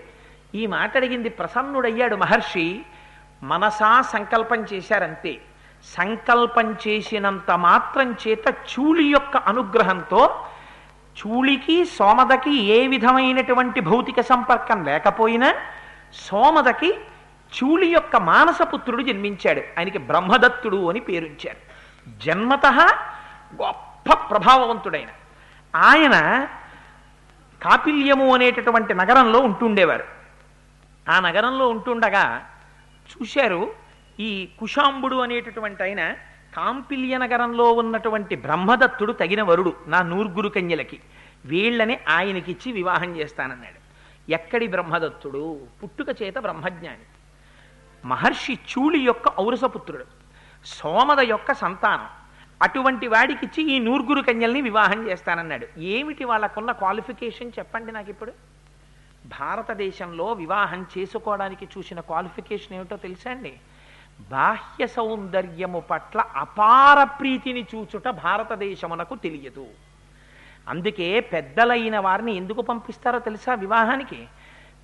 ఈ మాట అడిగింది ప్రసన్నుడయ్యాడు మహర్షి మనసా సంకల్పం చేశారంతే. సంకల్పం చేసినంత మాత్రం చేత చూళి యొక్క అనుగ్రహంతో చూళికి సోమదకి ఏ విధమైనటువంటి భౌతిక సంపర్కం లేకపోయినా సోమదకి చూళి యొక్క మానసపుత్రుడు జన్మించాడు. ఆయనకి బ్రహ్మదత్తుడు అని పేరుంచారు. జన్మత గొప్ప ప్రభావవంతుడైన. ఆయన కాపిల్యము అనేటటువంటి నగరంలో ఉంటుండేవారు. ఆ నగరంలో ఉంటుండగా చూశారు ఈ కుశాంబుడు అనేటటువంటి ఆయన కాంపిల్య నగరంలో ఉన్నటువంటి బ్రహ్మదత్తుడు తగిన వరుడు నా నూర్గురు కన్యలకి. వీళ్ళని ఆయనకిచ్చి వివాహం చేస్తానన్నాడు. ఎక్కడి బ్రహ్మదత్తుడు? పుట్టుక చేత బ్రహ్మజ్ఞాని. మహర్షి చూళి యొక్క ఔరసపుత్రుడు సోమద యొక్క సంతానం. అటువంటి వాడికిచ్చి ఈ నూర్గురు కన్యల్ని వివాహం చేస్తానన్నాడు. ఏమిటి వాళ్ళకున్న క్వాలిఫికేషన్ చెప్పండి నాకు ఇప్పుడు? భారతదేశంలో వివాహం చేసుకోవడానికి చూసిన క్వాలిఫికేషన్ ఏమిటో తెలుసా అండి? బాహ్య సౌందర్యము పట్ల అపార ప్రీతిని చూచుట భారతదేశమునకు తెలియదు. అందుకే పెద్దలైన వారిని ఎందుకు పంపిస్తారో తెలుసా వివాహానికి?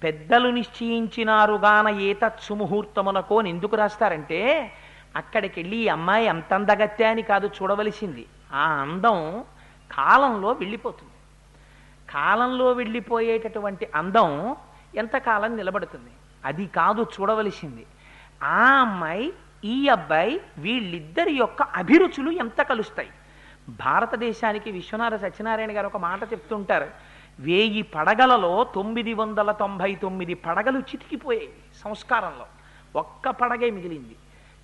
పెద్దలు నిశ్చయించినారుగాన ఏతత్ సుముహూర్తమునకో అని ఎందుకు రాస్తారంటే అక్కడికి వెళ్ళి ఈ అమ్మాయి అంత అందగత్తే అని కాదు చూడవలసింది. ఆ అందం కాలంలో వెళ్ళిపోతుంది. కాలంలో వెళ్ళిపోయేటటువంటి అందం ఎంతకాలం నిలబడుతుంది? అది కాదు చూడవలసింది. ఆ అమ్మాయి ఈ అబ్బాయి వీళ్ళిద్దరి యొక్క అభిరుచులు ఎంత కలుస్తాయి? భారతదేశానికి విశ్వనాథ సత్యనారాయణ గారు ఒక మాట చెప్తుంటారు వేయి పడగలలో తొమ్మిది వందల తొంభై తొమ్మిది పడగలు చితికిపోయాయి సంస్కారంలో. ఒక్క పడగే మిగిలింది.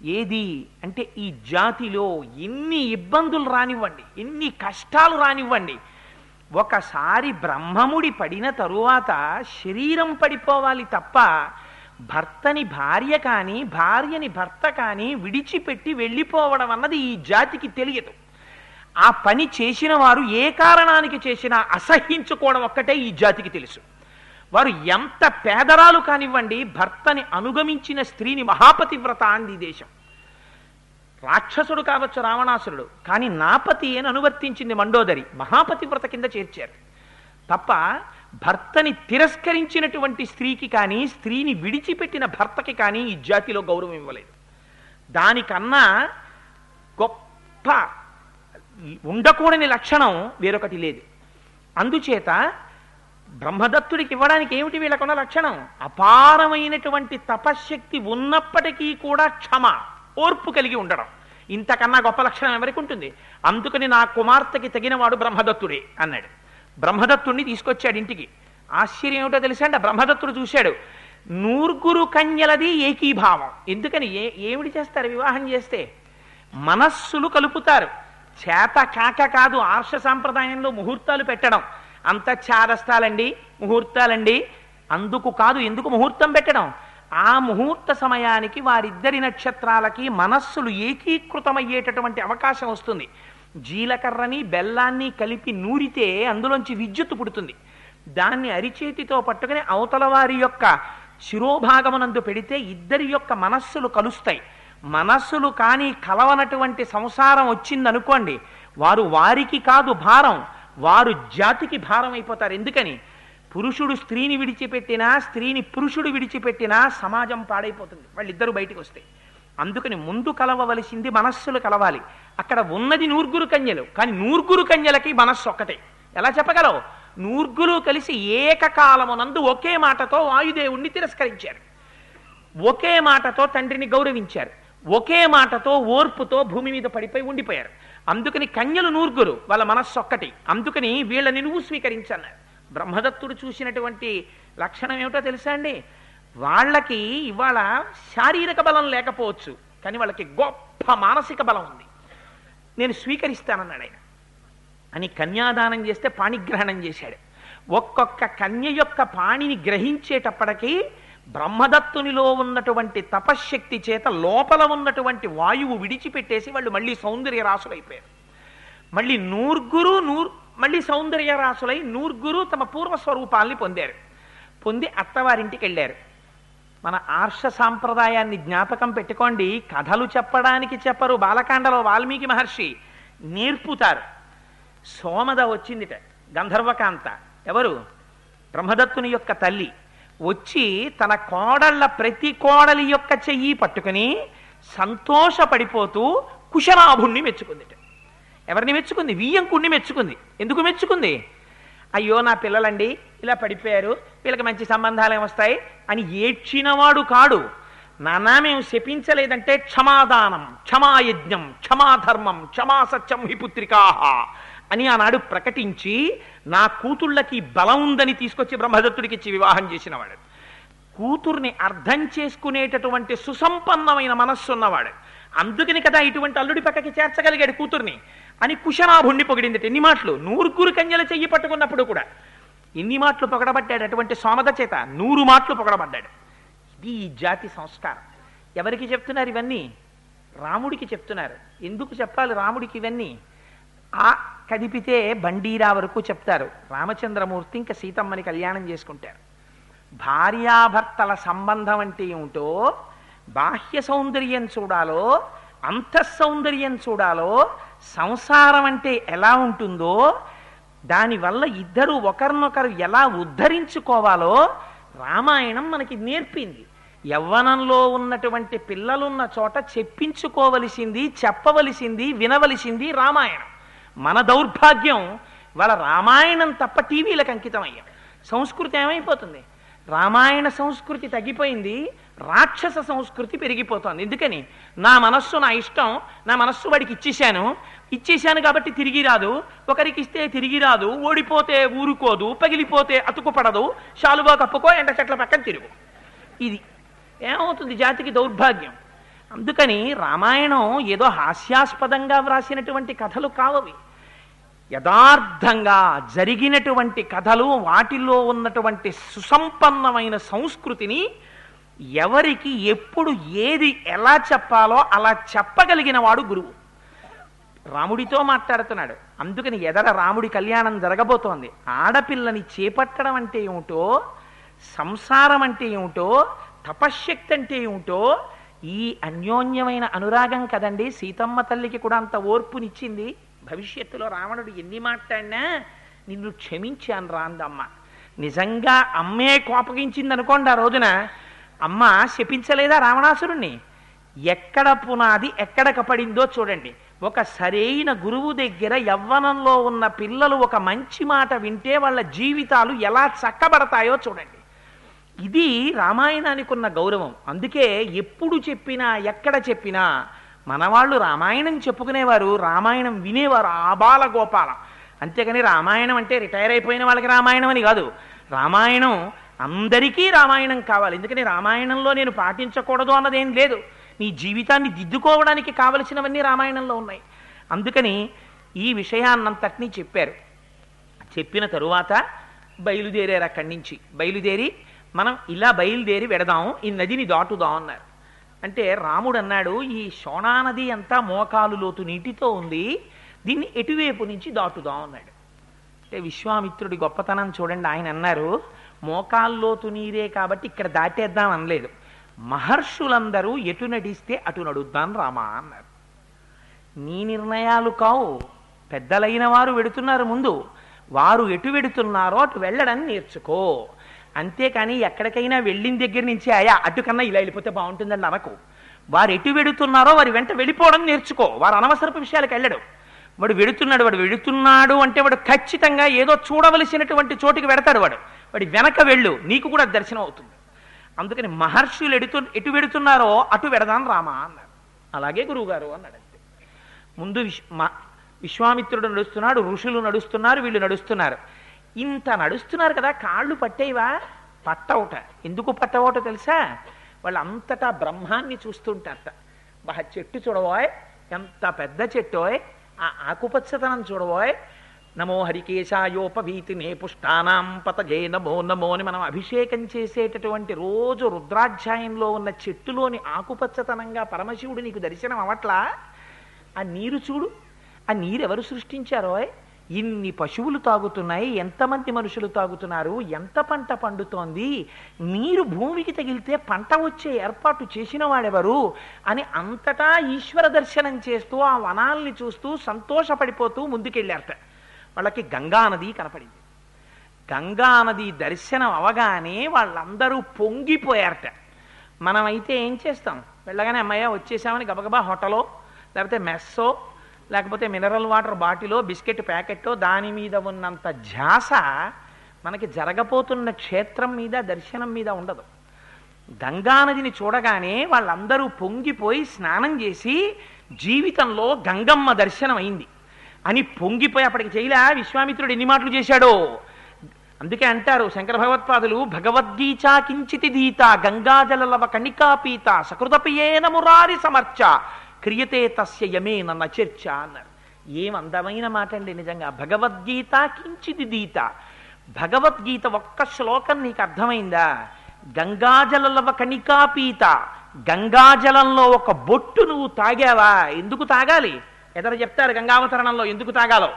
ఏది అంటే ఈ జాతిలో ఎన్ని ఇబ్బందులు రానివ్వండి ఎన్ని కష్టాలు రానివ్వండి. ఒకసారి బ్రహ్మముడి పడిన తరువాత శరీరం పడిపోవాలి తప్ప భర్తని భార్య కానీ భార్యని భర్త కానీ విడిచిపెట్టి వెళ్ళిపోవడం అన్నది ఈ జాతికి తెలియదు. ఆ పని చేసిన వారు ఏ కారణానికి చేసినా అసహ్యించుకోవడం ఒక్కటే ఈ జాతికి తెలుసు. వారు ఎంత పేదరాలు కానివ్వండి భర్తని అనుగమించిన స్త్రీని మహాపతివ్రత అంది దేశం. రాక్షసుడు కావచ్చు రావణాసురుడు కానీ నాపతి అని అనువర్తించింది మండోదరి మహాపతివ్రత కింద చేర్చారు. తప్ప భర్తని తిరస్కరించినటువంటి స్త్రీకి కానీ స్త్రీని విడిచిపెట్టిన భర్తకి కానీ ఈ జాతిలో గౌరవం ఇవ్వలేదు. దానికన్నా గొప్ప ఉండకూడని లక్షణం వేరొకటి లేదు. అందుచేత బ్రహ్మదత్తుడికి ఇవ్వడానికి ఏమిటి వీళ్ళకున్న లక్షణం? అపారమైనటువంటి తపశ్శక్తి ఉన్నప్పటికీ కూడా క్షమ ఓర్పు కలిగి ఉండడం. ఇంతకన్నా గొప్ప లక్షణం ఎవరికి ఉంటుంది? అందుకని నా కుమార్తెకి తగినవాడు బ్రహ్మదత్తుడే అన్నాడు. బ్రహ్మదత్తుడిని తీసుకొచ్చాడు ఇంటికి. ఆశ్చర్యం ఏమిటో తెలుసా బ్రహ్మదత్తుడు చూశాడు నూర్గురు కన్యలది ఏకీభావం. ఎందుకని? ఏ ఏమిటి చేస్తారు? వివాహం చేస్తే మనస్సులు కలుపుతారు. చేత కాక కాదు ఆర్ష సాంప్రదాయంలో ముహూర్తాలు పెట్టడం. అంత చారస్తాలండి ముహూర్తాలండి. అందుకు కాదు ఎందుకు ముహూర్తం పెట్టడం? ఆ ముహూర్త సమయానికి వారిద్దరి నక్షత్రాలకి మనస్సులు ఏకీకృతమయ్యేటటువంటి అవకాశం వస్తుంది. జీలకర్రని బెల్లాన్ని కలిపి నూరితే అందులోంచి విద్యుత్తు పుడుతుంది. దాన్ని అరిచేతితో పట్టుకుని అవతల వారి యొక్క శిరోభాగమునందు పెడితే ఇద్దరి యొక్క మనస్సులు కలుస్తాయి. మనస్సులు కానీ కలవనటువంటి సంసారం వచ్చిందనుకోండి వారు వారికి కాదు భారం వారు జాతికి భారం అయిపోతారు. ఎందుకని? పురుషుడు స్త్రీని విడిచిపెట్టినా స్త్రీని పురుషుడు విడిచిపెట్టినా సమాజం పాడైపోతుంది. వాళ్ళిద్దరూ బయటికి వస్తాయి అందుకని ముందు కలవవలసింది మనస్సులు కలవాలి. అక్కడ ఉన్నది నూర్గురు కన్యలు కానీ నూర్గురు కన్యలకి మనస్సు ఒక్కటే. ఎలా చెప్పగలవు? నూర్గురు కలిసి ఏకకాలమునందు ఒకే మాటతో వాయుదేవుణ్ణి తిరస్కరించారు. ఒకే మాటతో తండ్రిని గౌరవించారు. ఒకే మాటతో ఓర్పుతో భూమి మీద పడిపోయి ఉండిపోయారు. అందుకని కన్యలు నూర్గురు వాళ్ళ మనస్సు ఒక్కటి. అందుకని వీళ్ళని నువ్వు స్వీకరించన్నారు. బ్రహ్మదత్తుడు చూసినటువంటి లక్షణం ఏమిటో తెలుసా అండి? వాళ్ళకి ఇవాళ శారీరక బలం లేకపోవచ్చు కానీ వాళ్ళకి గొప్ప మానసిక బలం ఉంది. నేను స్వీకరిస్తానన్నాడు ఆయన. అని కన్యాదానం చేస్తే పాణిగ్రహణం చేశాడు. ఒక్కొక్క కన్య యొక్క పాణిని గ్రహించేటప్పటికీ బ్రహ్మదత్తునిలో ఉన్నటువంటి తపశ్శక్తి చేత లోపల ఉన్నటువంటి వాయువు విడిచిపెట్టేసి వాళ్ళు మళ్ళీ సౌందర్య రాసులైపోయారు మళ్ళీ నూర్గురు నూర్ మళ్ళీ సౌందర్య రాసులై నూర్గురు తమ పూర్వస్వరూపాల్ని పొందారు. పొంది అత్తవారింటికి వెళ్ళారు మన ఆర్ష సాంప్రదాయాన్ని జ్ఞాపకం పెట్టుకోండి. కథలు చెప్పడానికి చెప్పరు. బాలకాండలో వాల్మీకి మహర్షి నేర్పుతారు. సోమద వచ్చిందిట గంధర్వకాంత. ఎవరు? బ్రహ్మదత్తుని యొక్క తల్లి. వచ్చి తన కోడళ్ళ ప్రతి కోడలి యొక్క చెయ్యి పట్టుకుని సంతోషపడిపోతూ కుశలాభుణ్ణి మెచ్చుకుందిట. ఎవరిని మెచ్చుకుంది? వియ్యంకుణ్ణి మెచ్చుకుంది. ఎందుకు మెచ్చుకుంది? అయ్యో నా పిల్లలండి ఇలా పడిపోయారు. వీళ్ళకి మంచి సంబంధాలు ఏమొస్తాయి అని ఏడ్చినవాడు కాడు. నానా మేము శపించలేదంటే క్షమాదానం క్షమాయజ్ఞం క్షమాధర్మం క్షమాసత్యం సత్యం అని ఆనాడు ప్రకటించి నా కూతుళ్ళకి బలం ఉందని తీసుకొచ్చి బ్రహ్మదత్తుడికి ఇచ్చి వివాహం చేసినవాడు. కూతుర్ని అర్థం చేసుకునేటటువంటి సుసంపన్నమైన మనస్సు ఉన్నవాడు. అందుకని కదా ఇటువంటి అల్లుడి పక్కకి చేర్చగలిగాడు కూతుర్ని. అని కుశనాభుణ్ణి పొగిడింది. ఎన్ని మాటలు? నూరుగురు కన్యల చెయ్యి పట్టుకున్నప్పుడు కూడా. ఎన్ని మాటలు పొగడబడ్డాడు అటువంటి సోమద చేత నూరు మాటలు పొగడబడ్డాడు. ఇది ఈ జాతి సంస్కారం. ఎవరికి చెప్తున్నారు ఇవన్నీ? రాముడికి చెప్తున్నారు. ఎందుకు చెప్పాలి రాముడికి ఇవన్నీ? ఆ కదిపితే బండీరా వరకు చెప్తారు. రామచంద్రమూర్తి ఇంకా సీతమ్మని కళ్యాణం చేసుకుంటారు. భార్యాభర్తల సంబంధం అంటే ఏమిటో బాహ్య సౌందర్యం చూడాలో అంతఃసౌందర్యం చూడాలో సంసారం అంటే ఎలా ఉంటుందో దానివల్ల ఇద్దరు ఒకరినొకరు ఎలా ఉద్ధరించుకోవాలో రామాయణం మనకి నేర్పింది. యవ్వనంలో ఉన్నటువంటి పిల్లలున్న చోట చెప్పించుకోవలసింది చెప్పవలసింది వినవలసింది రామాయణం. మన దౌర్భాగ్యం వాళ్ళ రామాయణం తప్ప టీవీలకు అంకితం అయ్యాం సంస్కృతి ఏమైపోతుంది? రామాయణ సంస్కృతి తగ్గిపోయింది రాక్షస సంస్కృతి పెరిగిపోతోంది. ఎందుకని? నా మనస్సు నా ఇష్టం నా మనస్సు వాడికి ఇచ్చేశాను ఇచ్చేశాను కాబట్టి తిరిగి రాదు. ఒకరికి ఇస్తే తిరిగి రాదు. ఓడిపోతే ఊరుకోదు. పగిలిపోతే అతుకుపడదు. శాలువా కప్పుకో ఎండ చెట్ల పక్కన తిరుగు. ఇది ఏమవుతుంది? జాతికి దౌర్భాగ్యం. అందుకని రామాయణం ఏదో హాస్యాస్పదంగా వ్రాసినటువంటి కథలు కావవి. యథార్థంగా జరిగినటువంటి కథలు వాటిల్లో ఉన్నటువంటి సుసంపన్నమైన సంస్కృతిని ఎవరికి ఎప్పుడు ఏది ఎలా చెప్పాలో అలా చెప్పగలిగిన వాడు గురువు. రాముడితో మాట్లాడుతున్నాడు. అందుకని ఎదర రాముడి కళ్యాణం జరగబోతోంది. ఆడపిల్లని చేపట్టడం అంటే ఏమిటో సంసారం అంటే ఏమిటో తపశ్శక్తి అంటే ఏమిటో ఈ అన్యోన్యమైన అనురాగం కదండి. సీతమ్మ తల్లికి కూడా అంత ఓర్పునిచ్చింది. భవిష్యత్తులో రావణుడు ఎన్ని మాట్లాడినా నిన్ను క్షమించాను రాందమ్మ. నిజంగా అమ్మే కోపగించింది అనుకోండి ఆ రోజున అమ్మ శపించలేదా రావణాసురుణ్ణి? ఎక్కడ పునాది ఎక్కడ కపడిందో చూడండి. ఒక సరైన గురువు దగ్గర యవ్వనంలో ఉన్న పిల్లలు ఒక మంచి మాట వింటే వాళ్ళ జీవితాలు ఎలా చక్కబడతాయో చూడండి. ఇది రామాయణానికి ఉన్న గౌరవం. అందుకే ఎప్పుడు చెప్పినా ఎక్కడ చెప్పినా మనవాళ్ళు రామాయణం చెప్పుకునేవారు రామాయణం వినేవారు ఆబాల గోపాల అంతేకాని రామాయణం అంటే రిటైర్ అయిపోయిన వాళ్ళకి రామాయణం అని కాదు. రామాయణం అందరికీ రామాయణం కావాలి. ఎందుకని రామాయణంలో నేను పాటించకూడదు అన్నదేం లేదు. నీ జీవితాన్ని దిద్దుకోవడానికి కావలసినవన్నీ రామాయణంలో ఉన్నాయి. అందుకని ఈ విషయాన్నంతటినీ చెప్పారు. చెప్పిన తరువాత బయలుదేరారు అక్కడి నుంచి. బయలుదేరి మనం ఇలా బయలుదేరి వెడదాం ఈ నదిని దాటుదాం అన్నారు. అంటే రాముడు అన్నాడు ఈ శోణా నది అంతా మోకాలు లోతు నీటితో ఉంది దీన్ని ఎటువైపు నుంచి దాటుదాం అన్నాడు. అంటే విశ్వామిత్రుడి గొప్పతనం చూడండి ఆయన అన్నారు మోకాల్లోతు నీరే కాబట్టి ఇక్కడ దాటేద్దాం అనలేదు. మహర్షులందరూ ఎటు నడిస్తే అటు నడుద్దాం రామా అన్నారు. నీ నిర్ణయాలు కావు. పెద్దలైన వారు వెడుతున్నారు ముందు. వారు ఎటు వెడుతున్నారో అటు వెళ్ళడం నేర్చుకో. అంతేకాని ఎక్కడికైనా వెళ్ళిన దగ్గర నుంచి ఆయా అటు కన్నా ఇలా వెళ్ళిపోతే బాగుంటుందని అనకు వారు ఎటు వెడుతున్నారో వారి వెంట వెళ్ళిపోవడం నేర్చుకో. వారు అనవసరపు విషయాలకు వెళ్ళడు. వాడు వెడుతున్నాడు వాడు వెడుతున్నాడు అంటే వాడు ఖచ్చితంగా ఏదో చూడవలసినటువంటి చోటికి వెడతాడు వాడు. వాడి వెనక వెళ్ళు. నీకు కూడా దర్శనం అవుతుంది. అందుకని మహర్షులు ఎడుతు ఎటు వెడుతున్నారో అటు వెడదాం రామా అన్నారు అలాగే గురువుగారు అన్నాడు అంతే. ముందు మ- విశ్వామిత్రుడు నడుస్తున్నాడు ఋషులు నడుస్తున్నారు వీళ్ళు నడుస్తున్నారు. ఇంత నడుస్తున్నారు కదా కాళ్ళు పట్టేవా? పట్టవుట. ఎందుకు పట్టవుట తెలుసా? వాళ్ళు అంతటా బ్రహ్మాన్ని చూస్తుంటారట. బహ చెట్టు చూడబోయ్ ఎంత పెద్ద చెట్టోయ్ ఆ ఆకుపచ్చతనం చూడబోయ్ నమో హరికేశాయోపవీతినే పుష్టానాం పతజే నమో నమో అని మనం అభిషేకం చేసేటటువంటి రోజు రుద్రాధ్యాయంలో ఉన్న చెట్టులోని ఆకుపచ్చతనంగా పరమశివుడు నీకు దర్శనం అవట్లా ఆ నీరు చూడు ఆ నీరెవరు సృష్టించారో? ఇన్ని పశువులు తాగుతున్నాయి ఎంతమంది మనుషులు తాగుతున్నారు ఎంత పంట పండుతోంది నీరు భూమికి తగిలితే పంట వచ్చే ఏర్పాటు చేసిన వాడెవరు? అని అంతటా ఈశ్వర దర్శనం చేస్తూ ఆ వనాల్ని చూస్తూ సంతోషపడిపోతూ ముందుకెళ్ళారట. వాళ్ళకి గంగా నది కనపడింది. గంగా నది దర్శనం అవగానే వాళ్ళందరూ పొంగిపోయారట. మనమైతే ఏం చేస్తాం? వెళ్ళగానే అమ్మయ్య వచ్చేసామని గబగబా హోటలో లేకపోతే మెస్సో లేకపోతే మినరల్ వాటర్ బాటిలో బిస్కెట్ ప్యాకెట్టో దాని మీద ఉన్నంత ధ్యాస మనకి జరగపోతున్న క్షేత్రం మీద దర్శనం మీద ఉండదు. గంగానదిని చూడగానే వాళ్ళందరూ పొంగిపోయి స్నానం చేసి జీవితంలో గంగమ్మ దర్శనం అయింది అని పొంగిపోయి అప్పటికి చేయలే విశ్వామిత్రుడు ఎన్ని మాటలు చేశాడో. అందుకే అంటారు శంకర భగవత్పాదులు భగవద్గీత కించితి దీత గంగాజలలవ కణికాపీత సకృతపియేన మురారి సమర్చ క్రియతే తస్య యమేన నచర్చ అన్నారు. ఏం అందమైన మాట అండి నిజంగా భగవద్గీత కించితి దీత. భగవద్గీత ఒక్క శ్లోకం నీకు అర్థమైందా? గంగాజలలవ కణికాపీత గంగాజలంలో ఒక బొట్టు నువ్వు తాగావా? ఎందుకు తాగాలి? ఎదర చెప్తారు గంగావతరణంలో ఎందుకు తాగాలో?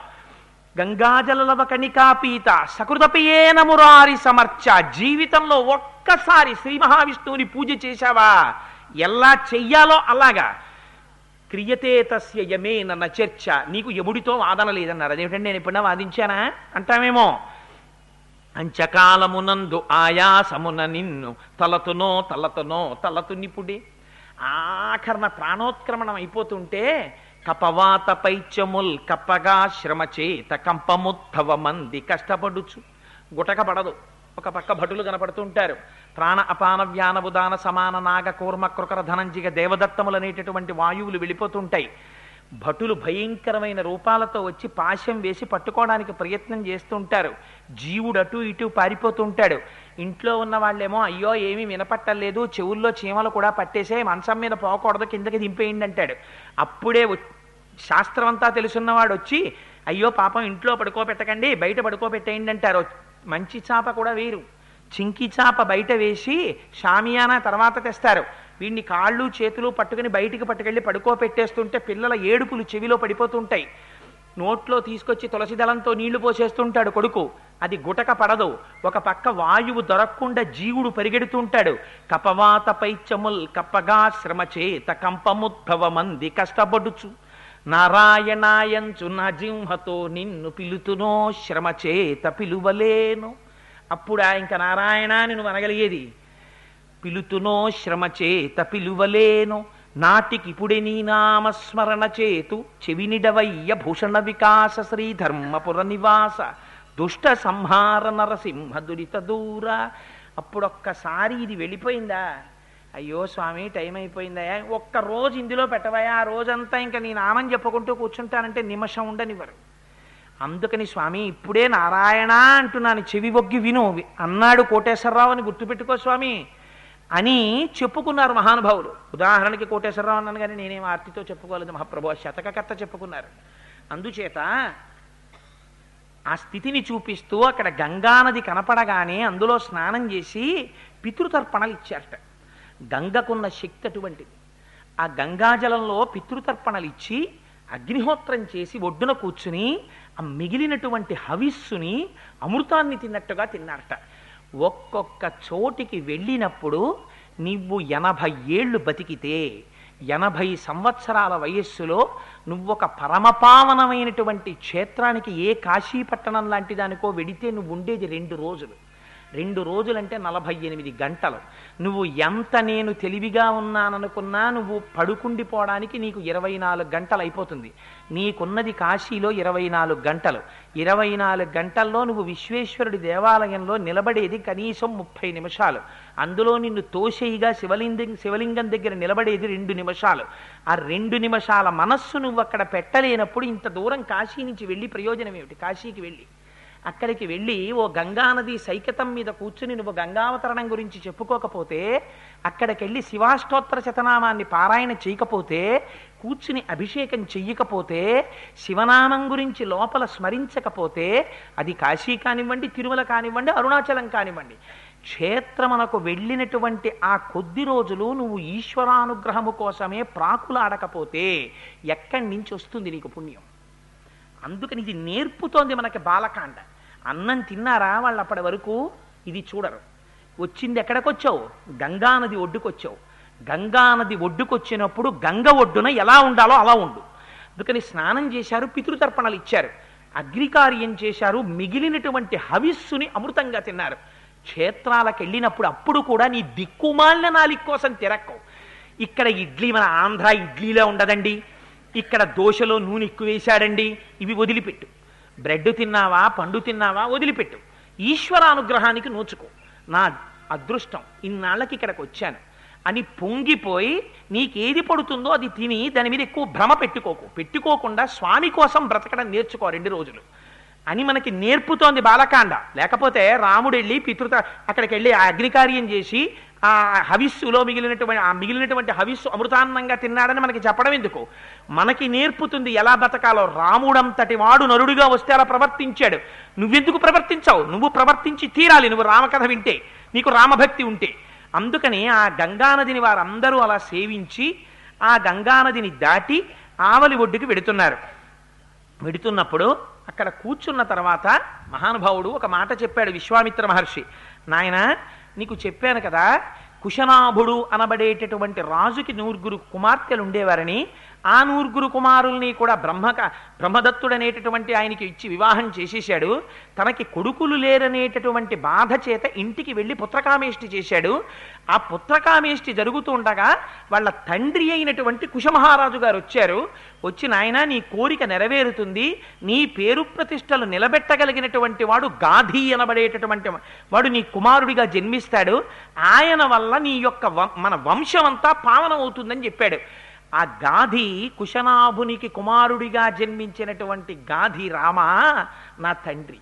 గంగాజలవ కణికాపీత సకృతపియేన మురారి సమర్చ జీవితంలో ఒక్కసారి శ్రీ మహావిష్ణువుని పూజ చేశావా? ఎలా చెయ్యాలో అలాగా. క్రియతే తస్య యమేన నచర్చ నీకు యముడితో వాదన లేదన్నారు. అదేమిటంటే నేను ఎప్పుడన్నా వాదించానా? అంటామేమో. అంచకాలమునందు ఆయాసమున నిన్ను తలతునో తలతునో తలతు ఆఖరణ ప్రాణోత్క్రమణం అయిపోతుంటే కపవాత పైత్యముల్ కప్పగా శ్రమ చేత కంపముత్తవ మంది కష్టపడుచు. గుటక పడదు ఒక పక్క భటులు కనపడుతుంటారు. ప్రాణ అపాన వ్యాన ఉదాన సమాన నాగ కూర్మ కృకర ధనంజిగ దేవదత్తములు అనేటటువంటి వాయువులు వెళ్ళిపోతుంటాయి. భటులు భయంకరమైన రూపాలతో వచ్చి పాశం వేసి పట్టుకోవడానికి ప్రయత్నం చేస్తుంటారు. జీవుడు అటు ఇటు పారిపోతుంటాడు. ఇంట్లో ఉన్న వాళ్ళేమో అయ్యో ఏమీ వినపట్టలేదు చెవుల్లో చీమలు కూడా పట్టేసే మంచం మీద పోకూడదు కిందకి దింపేయండి అంటాడు. అప్పుడే శాస్త్రం అంతా తెలుసున్నవాడు వచ్చి అయ్యో పాపం ఇంట్లో పడుకోబెట్టకండి బయట పడుకోబెట్టేయండి అంటారు. మంచి చాప కూడా వేరు. చింకి చాప బయట వేసి షామియానా తర్వాత తెస్తారు. వీడిని కాళ్ళు చేతులు పట్టుకుని బయటికి పట్టుకెళ్ళి పడుకోపెట్టేస్తుంటే పిల్లల ఏడుపులు చెవిలో పడిపోతుంటాయి నోట్లో తీసుకొచ్చి తులసి దళంతో నీళ్ళు పోసేస్తుంటాడు కొడుకు. అది గుటక పడదు. ఒక పక్క వాయువు దొరక్కుండా జీవుడు పరిగెడుతుంటాడు. కపవాత పైచముల్ కప్పగా శ్రమ చేత కంపముద్భవ మంది కష్టపడుచు. నారాయణాయంచు నా జింహతో నిన్ను పిలుతునో శ్రమ చేత పిలువలేను. అప్పుడా ఇంక నారాయణ నువ్వు అనగలిగేది? పిలుతునో శ్రమ చేత పిలువలేను. నాటికిపుడే నీ నామస్మరణ చేతు చెవినిడవయ్య భూషణ వికాస శ్రీధర్మపుర నివాస. దుష్ట సంహార నరసింహ దురిత దూర. అప్పుడొక్కసారి ఇది వెళ్ళిపోయిందా? అయ్యో స్వామి టైం అయిపోయిందా? ఒక్క రోజు ఇందులో పెట్టవయా ఆ రోజంతా ఇంకా నీ నామం చెప్పుకుంటూ కూర్చుంటానంటే నిమిషం ఉండనివ్వరు అందుకని స్వామి ఇప్పుడే నారాయణ అంటున్నాను. చెవి ఒగ్గి విను. అన్నాడు కోటేశ్వరరావు అని గుర్తుపెట్టుకో స్వామి. అని చెప్పుకున్నారు మహానుభావులు. ఉదాహరణకి కోటేశ్వరరావు అన్నాను కానీ నేనేం ఆర్తితో చెప్పుకోలేదు మహాప్రభు శతకకర్త చెప్పుకున్నారు. అందుచేత ఆ స్థితిని చూపిస్తూ అక్కడ గంగానది కనపడగానే అందులో స్నానం చేసి పితృతర్పణలు ఇచ్చారట. గంగకున్న శక్తి అటువంటిది. ఆ గంగాజలంలో పితృతర్పణలు ఇచ్చి అగ్నిహోత్రం చేసి ఒడ్డున కూర్చుని ఆ మిగిలినటువంటి హవిస్సుని అమృతాన్ని తిన్నట్టుగా తిన్నారట. ఒక్కొక్క చోటికి వెళ్ళినప్పుడు నువ్వు ఎనభై ఏళ్ళు బతికితే ఎనభై సంవత్సరాల వయస్సులో నువ్వొక పరమపావనమైనటువంటి క్షేత్రానికి ఏ కాశీపట్టణం లాంటి దానికో వెడితే నువ్వు ఉండేది రెండు రోజులు. రెండు రోజులంటే నలభై ఎనిమిది గంటలు. నువ్వు ఎంత నేను తెలివిగా ఉన్నాననుకున్నా నువ్వు పడుకుండిపోవడానికి నీకు ఇరవై నాలుగు గంటలు అయిపోతుంది. నీకున్నది కాశీలో ఇరవై నాలుగు గంటలు. ఇరవై నాలుగు గంటల్లో నువ్వు విశ్వేశ్వరుడి దేవాలయంలో నిలబడేది కనీసం ముప్పై నిమిషాలు. అందులో నిన్ను తోసేయిగా శివలింగం శివలింగం దగ్గర నిలబడేది రెండు నిమిషాలు. ఆ రెండు నిమిషాల మనస్సు నువ్వు అక్కడ పెట్టలేనప్పుడు ఇంత దూరం కాశీ నుంచి వెళ్ళి ప్రయోజనం ఏమిటి? కాశీకి వెళ్ళి. అక్కడికి వెళ్ళి ఓ గంగానది సైకతం మీద కూర్చుని నువ్వు గంగావతరణం గురించి చెప్పుకోకపోతే అక్కడికి వెళ్ళి శివాష్టోత్తర శతనామాన్ని పారాయణ చేయకపోతే కూర్చుని అభిషేకం చెయ్యకపోతే శివనామం గురించి లోపల స్మరించకపోతే అది కాశీ కానివ్వండి తిరుమల కానివ్వండి అరుణాచలం కానివ్వండి. క్షేత్రమునకు వెళ్ళినటువంటి ఆ కొద్ది రోజులు నువ్వు ఈశ్వరానుగ్రహము కోసమే ప్రాకులాడకపోతే ఎక్కడి నుంచి వస్తుంది నీకు పుణ్యం? అందుకని ఇది నేర్పుతోంది మనకి బాలకాండ. అన్నం తిన్నారా వాళ్ళు అప్పటి వరకు? ఇది చూడరు. వచ్చింది ఎక్కడికొచ్చావు? గంగానది ఒడ్డుకొచ్చావు. గంగానది ఒడ్డుకొచ్చినప్పుడు గంగ ఒడ్డున ఎలా ఉండాలో అలా ఉండు. అందుకని స్నానం చేశారు పితృతర్పణలు ఇచ్చారు. అగ్నికార్యం చేశారు మిగిలినటువంటి హవిస్సుని అమృతంగా తిన్నారు. క్షేత్రాలకు వెళ్ళినప్పుడు అప్పుడు కూడా నీ దిక్కుమాలిన నాలిక కోసం తిరక్కవు ఇక్కడ ఇడ్లీ మన ఆంధ్ర ఇడ్లీలో ఉండదండి. ఇక్కడ దోశలో నూనె ఎక్కువ వేశాడండి ఇవి వదిలిపెట్టు. బ్రెడ్ తిన్నావా పండు తిన్నావా వదిలిపెట్టు. ఈశ్వరానుగ్రహానికి నోచుకో. నా అదృష్టం ఇన్నాళ్ళకి ఇక్కడికి వచ్చాను. అని పొంగిపోయి నీకేది పడుతుందో అది తిని దాని మీద ఎక్కువ భ్రమ పెట్టుకోకు. పెట్టుకోకుండా స్వామి కోసం బ్రతకడం నేర్చుకో రెండు రోజులు. అని మనకి నేర్పుతోంది బాలకాండ. లేకపోతే రాముడు వెళ్ళి పితృత అక్కడికి వెళ్ళి అగ్నికార్యం చేసి ఆ హవిస్సులో మిగిలినటువంటి ఆ మిగిలినటువంటి హవిస్సు అమృతాన్నంగా తిన్నాడని మనకి చెప్పడం ఎందుకు? మనకి నేర్పుతుంది ఎలా బతకాలో. రాముడంతటి వాడు నరుడిగా వస్తే అలా ప్రవర్తించాడు. నువ్వెందుకు ప్రవర్తించావు? నువ్వు ప్రవర్తించి తీరాలి. నువ్వు రామకథ వింటే. నీకు రామభక్తి ఉంటే. అందుకని ఆ గంగానదిని వారందరూ అలా సేవించి ఆ గంగానదిని దాటి ఆవలి ఒడ్డుకి వెడుతున్నారు. వెడుతున్నప్పుడు అక్కడ కూర్చున్న తర్వాత మహానుభావుడు ఒక మాట చెప్పాడు విశ్వామిత్ర మహర్షి. నాయన నీకు చెప్పాను కదా కుశనాభుడు అనబడేటటువంటి రాజుకి నూరుగురు కుమార్తెలు ఉండేవారని ఆ నూరుగురు కుమారుల్ని కూడా బ్రహ్మక బ్రహ్మదత్తుడు అనేటటువంటి ఆయనకి ఇచ్చి వివాహం చేసేశాడు. తనకి కొడుకులు లేరనేటటువంటి బాధ చేత ఇంటికి వెళ్ళి పుత్రకామేష్టి చేశాడు. ఆ పుత్రకామేష్టి జరుగుతూ ఉండగా వాళ్ళ తండ్రి అయినటువంటి కుశమహారాజు గారు వచ్చారు. వచ్చి నాయన నీ కోరిక నెరవేరుతుంది. నీ పేరు ప్రతిష్టలు నిలబెట్టగలిగినటువంటి వాడు గాధి అనబడేటటువంటి వాడు నీ కుమారుడిగా జన్మిస్తాడు. ఆయన వల్ల నీ యొక్క వం- మన వంశం అంతా పావనం అవుతుందని చెప్పాడు. ఆ గాధి కుశనాభునికి కుమారుడిగా జన్మించినటువంటి గాధి రామ నా తండ్రి.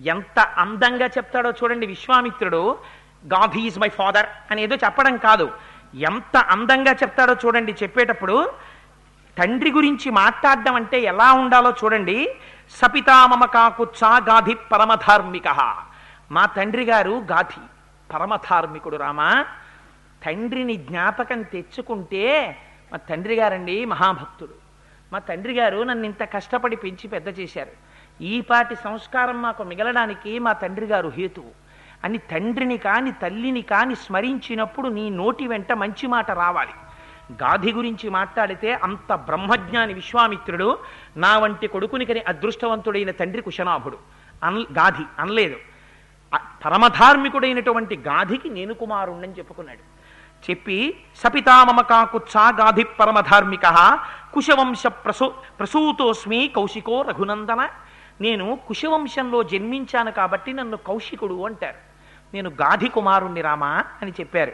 ఎంత అందంగా చెప్తాడో చూడండి విశ్వామిత్రుడు. గాధి ఈజ్ మై ఫాదర్ అని ఏదో చెప్పడం కాదు. ఎంత అందంగా చెప్తాడో చూడండి చెప్పేటప్పుడు తండ్రి గురించి మాట్లాడడం అంటే ఎలా ఉండాలో చూడండి. సపితామమ కాకుచ్చా గాధి పరమధార్మిక. మా తండ్రి గారు గాధి పరమధార్మికుడు రామా. తండ్రిని జ్ఞాపకం తెచ్చుకుంటే మా తండ్రి గారండి మహాభక్తుడు. మా తండ్రి గారు నన్ను ఇంత కష్టపడి పెంచి పెద్ద చేశారు. ఈపాటి సంస్కారం మాకు మిగలడానికి మా తండ్రి గారు హేతువు. అని తండ్రిని కాని తల్లిని కాని స్మరించినప్పుడు నీ నోటి వెంట మంచి మాట రావాలి. గాధి గురించి మాట్లాడితే అంత బ్రహ్మజ్ఞాని విశ్వామిత్రుడు నా వంటి కొడుకునికని అదృష్టవంతుడైన తండ్రి కుశనాభుడు. అన్ గాధి అనలేదు. పరమధార్మికుడైనటువంటి గాధికి నేను కుమారుణ్ణని చెప్పుకున్నాడు. చెప్పి సపితామమకాకుత్సా గాధి పరమధార్మిక కుశవంశ ప్రసూ ప్రసూతోస్మి కౌశికో రఘునందన. నేను కుశవంశంలో జన్మించాను కాబట్టి నన్ను కౌశికుడు అంటారు. నేను గాధి కుమారుణ్ణి రామా అని చెప్పారు.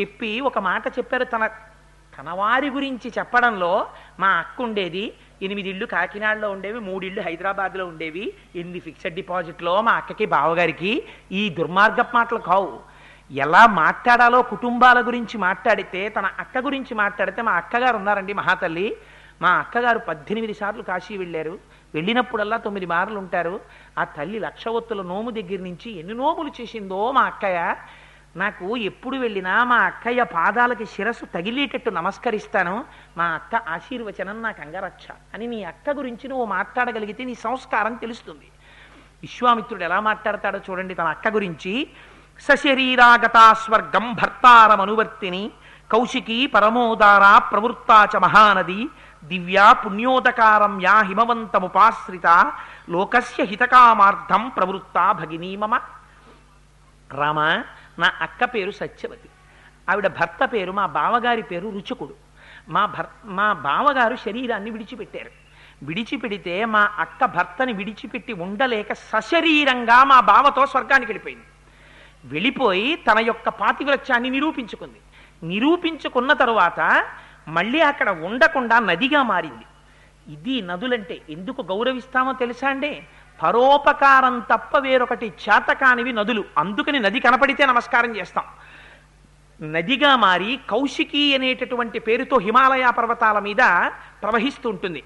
చెప్పి ఒక మాట చెప్పారు తన తన వారి గురించి చెప్పడంలో మా అక్క ఉండేది. ఎనిమిది ఇళ్ళు కాకినాడలో ఉండేవి మూడిళ్ళు హైదరాబాద్లో ఉండేవి. ఎనిమిది ఫిక్స్డ్ డిపాజిట్లో మా అక్కకి బావగారికి ఈ దుర్మార్గపు మాటలు కావు. ఎలా మాట్లాడాలో కుటుంబాల గురించి మాట్లాడితే తన అక్క గురించి మాట్లాడితే మా అక్కగారు ఉన్నారండి మహాతల్లి. మా అక్కగారు పద్దెనిమిది సార్లు కాశీ వెళ్ళారు. వెళ్ళినప్పుడల్లా తొమ్మిది మార్లు ఉంటారు. ఆ తల్లి లక్షవత్తుల నోము దగ్గర నుంచి ఎన్ని నోములు చేసిందో మా అక్కయ్య. నాకు ఎప్పుడు వెళ్ళినా మా అక్కయ్య పాదాలకి శిరస్సు తగిలేటట్టు నమస్కరిస్తాను. మా అక్క ఆశీర్వచనం నాకు అంగరక్ష అని నీ అక్క గురించి నువ్వు మాట్లాడగలిగితే నీ సంస్కారం తెలుస్తుంది. విశ్వామిత్రుడు ఎలా మాట్లాడతాడో చూడండి తన అక్క గురించి. సశరీరాగతా స్వర్గం భర్తారమనువర్తిని కౌశికీ పరమోదార ప్రవృత్తాచ మహానది దివ్యా పుణ్యోదకారం యా హిమవంతముపాశ్రిత లోకస్య హితకామార్థం ప్రవృత్తా భగినీ మమ. రామ నా అక్క పేరు సత్యవతి. ఆవిడ భర్త పేరు మా బావగారి పేరు రుచుకుడు. మా భర్ మా బావగారు శరీరాన్ని విడిచిపెట్టారు. విడిచిపెడితే మా అక్క భర్తని విడిచిపెట్టి ఉండలేక సశరీరంగా మా బావతో స్వర్గానికి వెళ్ళిపోయింది. వెళ్ళిపోయి తన యొక్క పాతివ్రత్యాన్ని నిరూపించుకుంది. నిరూపించుకున్న తరువాత మళ్ళీ అక్కడ ఉండకుండా నదిగా మారింది. ఇది నదులంటే ఎందుకు గౌరవిస్తామో తెలుసా అండి? పరోపకారం తప్ప వేరొకటి చేతకానివి నదులు. అందుకని నది కనపడితే నమస్కారం చేస్తాం. నదిగా మారి కౌశికి అనేటటువంటి పేరుతో హిమాలయ పర్వతాల మీద ప్రవహిస్తూ ఉంటుంది.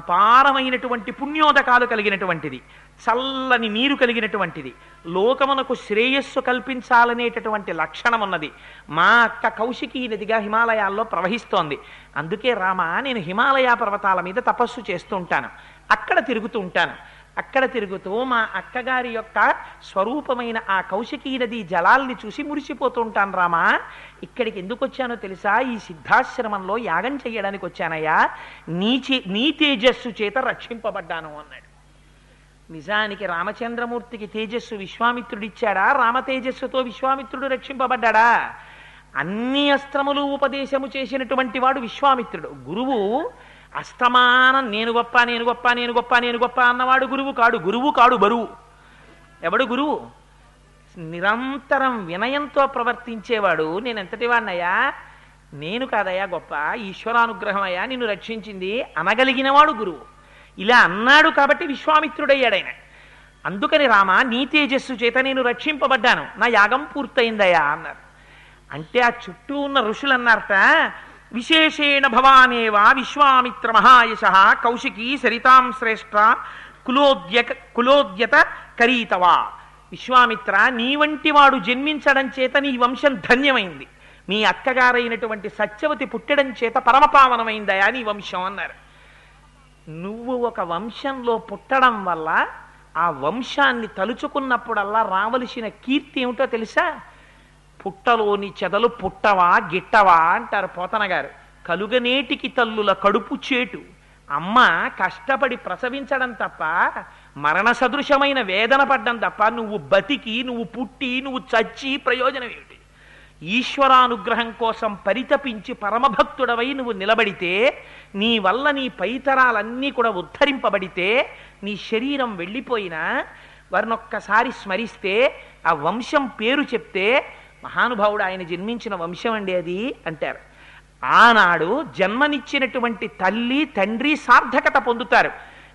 అపారమైనటువంటి పుణ్యోదకాలు కలిగినటువంటిది చల్లని నీరు కలిగినటువంటిది లోకమునకు శ్రేయస్సు కల్పించాలనేటటువంటి లక్షణం ఉన్నది మా అక్క కౌశికీ నదిగా హిమాలయాల్లో ప్రవహిస్తోంది. అందుకే రామ నేను హిమాలయ పర్వతాల మీద తపస్సు చేస్తూ ఉంటాను. అక్కడ తిరుగుతూ ఉంటాను. అక్కడ తిరుగుతూ మా అక్కగారి యొక్క స్వరూపమైన ఆ కౌశికీ నది జలాల్ని చూసి మురిసిపోతుంటాను రామా. ఇక్కడికి ఎందుకు వచ్చానో తెలుసా? ఈ సిద్ధాశ్రమంలో యాగం చేయడానికి వచ్చానయ్యా. నీ చే నీ తేజస్సు చేత రక్షింపబడ్డాను అన్నాడు. నిజానికి రామచంద్రమూర్తికి తేజస్సు విశ్వామిత్రుడిచ్చాడా? రామ తేజస్సుతో విశ్వామిత్రుడు రక్షింపబడ్డాడా? అన్ని అస్త్రములు ఉపదేశము చేసినటువంటి వాడు విశ్వామిత్రుడు. గురువు అస్తమానం నేను గొప్ప నేను గొప్ప నేను గొప్ప నేను గొప్ప అన్నవాడు గురువు కాడు గురువు కాడు బరువు. ఎవడు గురువు? నిరంతరం వినయంతో ప్రవర్తించేవాడు నేను ఎంతటి వాడినయ్యా నేను కాదయ్యా గొప్ప ఈశ్వరానుగ్రహం అయ్యా నిన్ను రక్షించింది అనగలిగినవాడు గురువు. ఇలా అన్నాడు కాబట్టి విశ్వామిత్రుడయ్యాడైన అందుకని రామ నీ తేజస్సు చేత నేను రక్షింపబడ్డాను. నా యాగం పూర్తయిందయ్యా అన్నారు. అంటే ఆ చుట్టూ ఉన్న ఋషులు అన్నారట విశేషేణ భవానేవా విశ్వామిత్ర మహాయశ కౌశికీ సరితాం శ్రేష్ఠ కులోద్య కులోద్యత కరీతవా విశ్వామిత్ర నీ వంటి వాడు జన్మించడం చేత నీ వంశం ధన్యమైంది. మీ అక్కగారైనటువంటి సత్యవతి పుట్టడం చేత పరమపావనమైందయా నీ వంశం అన్నారు. నువ్వు ఒక వంశంలో పుట్టడం వల్ల ఆ వంశాన్ని తలుచుకున్నప్పుడల్లా రావలసిన కీర్తి ఏమిటో తెలుసా? పుట్టలోని చెదలు పుట్టవా గిట్టవా అంటారు పోతన గారు కలుగనేటికి తల్లుల కడుపు చేటు. అమ్మ కష్టపడి ప్రసవించడం తప్ప మరణ సదృశమైన వేదన పడ్డం తప్ప నువ్వు బతికి నువ్వు పుట్టి నువ్వు చచ్చి ప్రయోజనం ఏమిటి? ఈశ్వరానుగ్రహం కోసం పరితపించి పరమభక్తుడవై నువ్వు నిలబడితే నీ వల్ల నీ పైతరాలన్నీ కూడా ఉద్ధరింపబడితే నీ శరీరం వెళ్ళిపోయినా వారినొక్కసారి స్మరిస్తే ఆ వంశం పేరు చెప్తే మహానుభావుడు ఆయన జన్మించిన వంశం అండి అది అంటారు. ఆనాడు జన్మనిచ్చినటువంటి తల్లి తండ్రి సార్థకత పొందుతారు.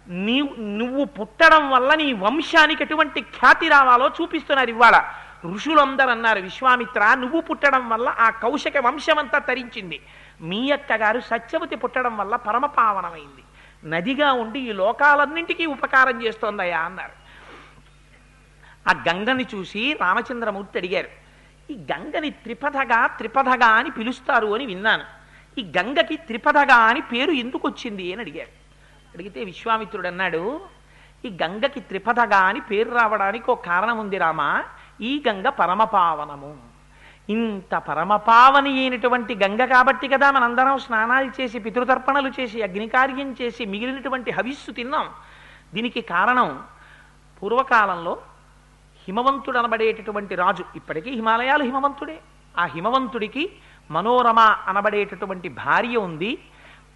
నీ నువ్వు పుట్టడం వల్ల నీ వంశానికి ఎటువంటి ఖ్యాతి రావాలో చూపిస్తున్నారు ఇవాళ. ఋషులందరూ అన్నారు విశ్వామిత్ర నువ్వు పుట్టడం వల్ల ఆ కౌశక వంశమంతా తరించింది. మీ అక్కగారు సత్యవతి పుట్టడం వల్ల పరమపావనమైంది నదిగా ఉండి ఈ లోకాలన్నింటికీ ఉపకారం చేస్తోందయ్యా అన్నారు. ఆ గంగని చూసి రామచంద్రమూర్తి అడిగారు ఈ గంగని త్రిపథగా త్రిపథగా అని పిలుస్తారు అని విన్నాను. ఈ గంగకి త్రిపథగా అని పేరు ఎందుకు వచ్చింది అని అడిగాడు. అడిగితే విశ్వామిత్రుడు అన్నాడు ఈ గంగకి త్రిపథగా అని పేరు రావడానికి ఒక కారణం ఉంది రామా ఈ గంగ పరమపావనము. ఇంత పరమపావని అయినటువంటి గంగ కాబట్టి కదా మనందరం స్నానాలు చేసి పితృతర్పణలు చేసి అగ్నికార్యం చేసి మిగిలినటువంటి హవిస్సు తిన్నాం. దీనికి కారణం పూర్వకాలంలో హిమవంతుడు అనబడేటటువంటి రాజు ఇప్పటికీ హిమాలయాలు హిమవంతుడే. ఆ హిమవంతుడికి మనోరమ అనబడేటటువంటి భార్య ఉంది.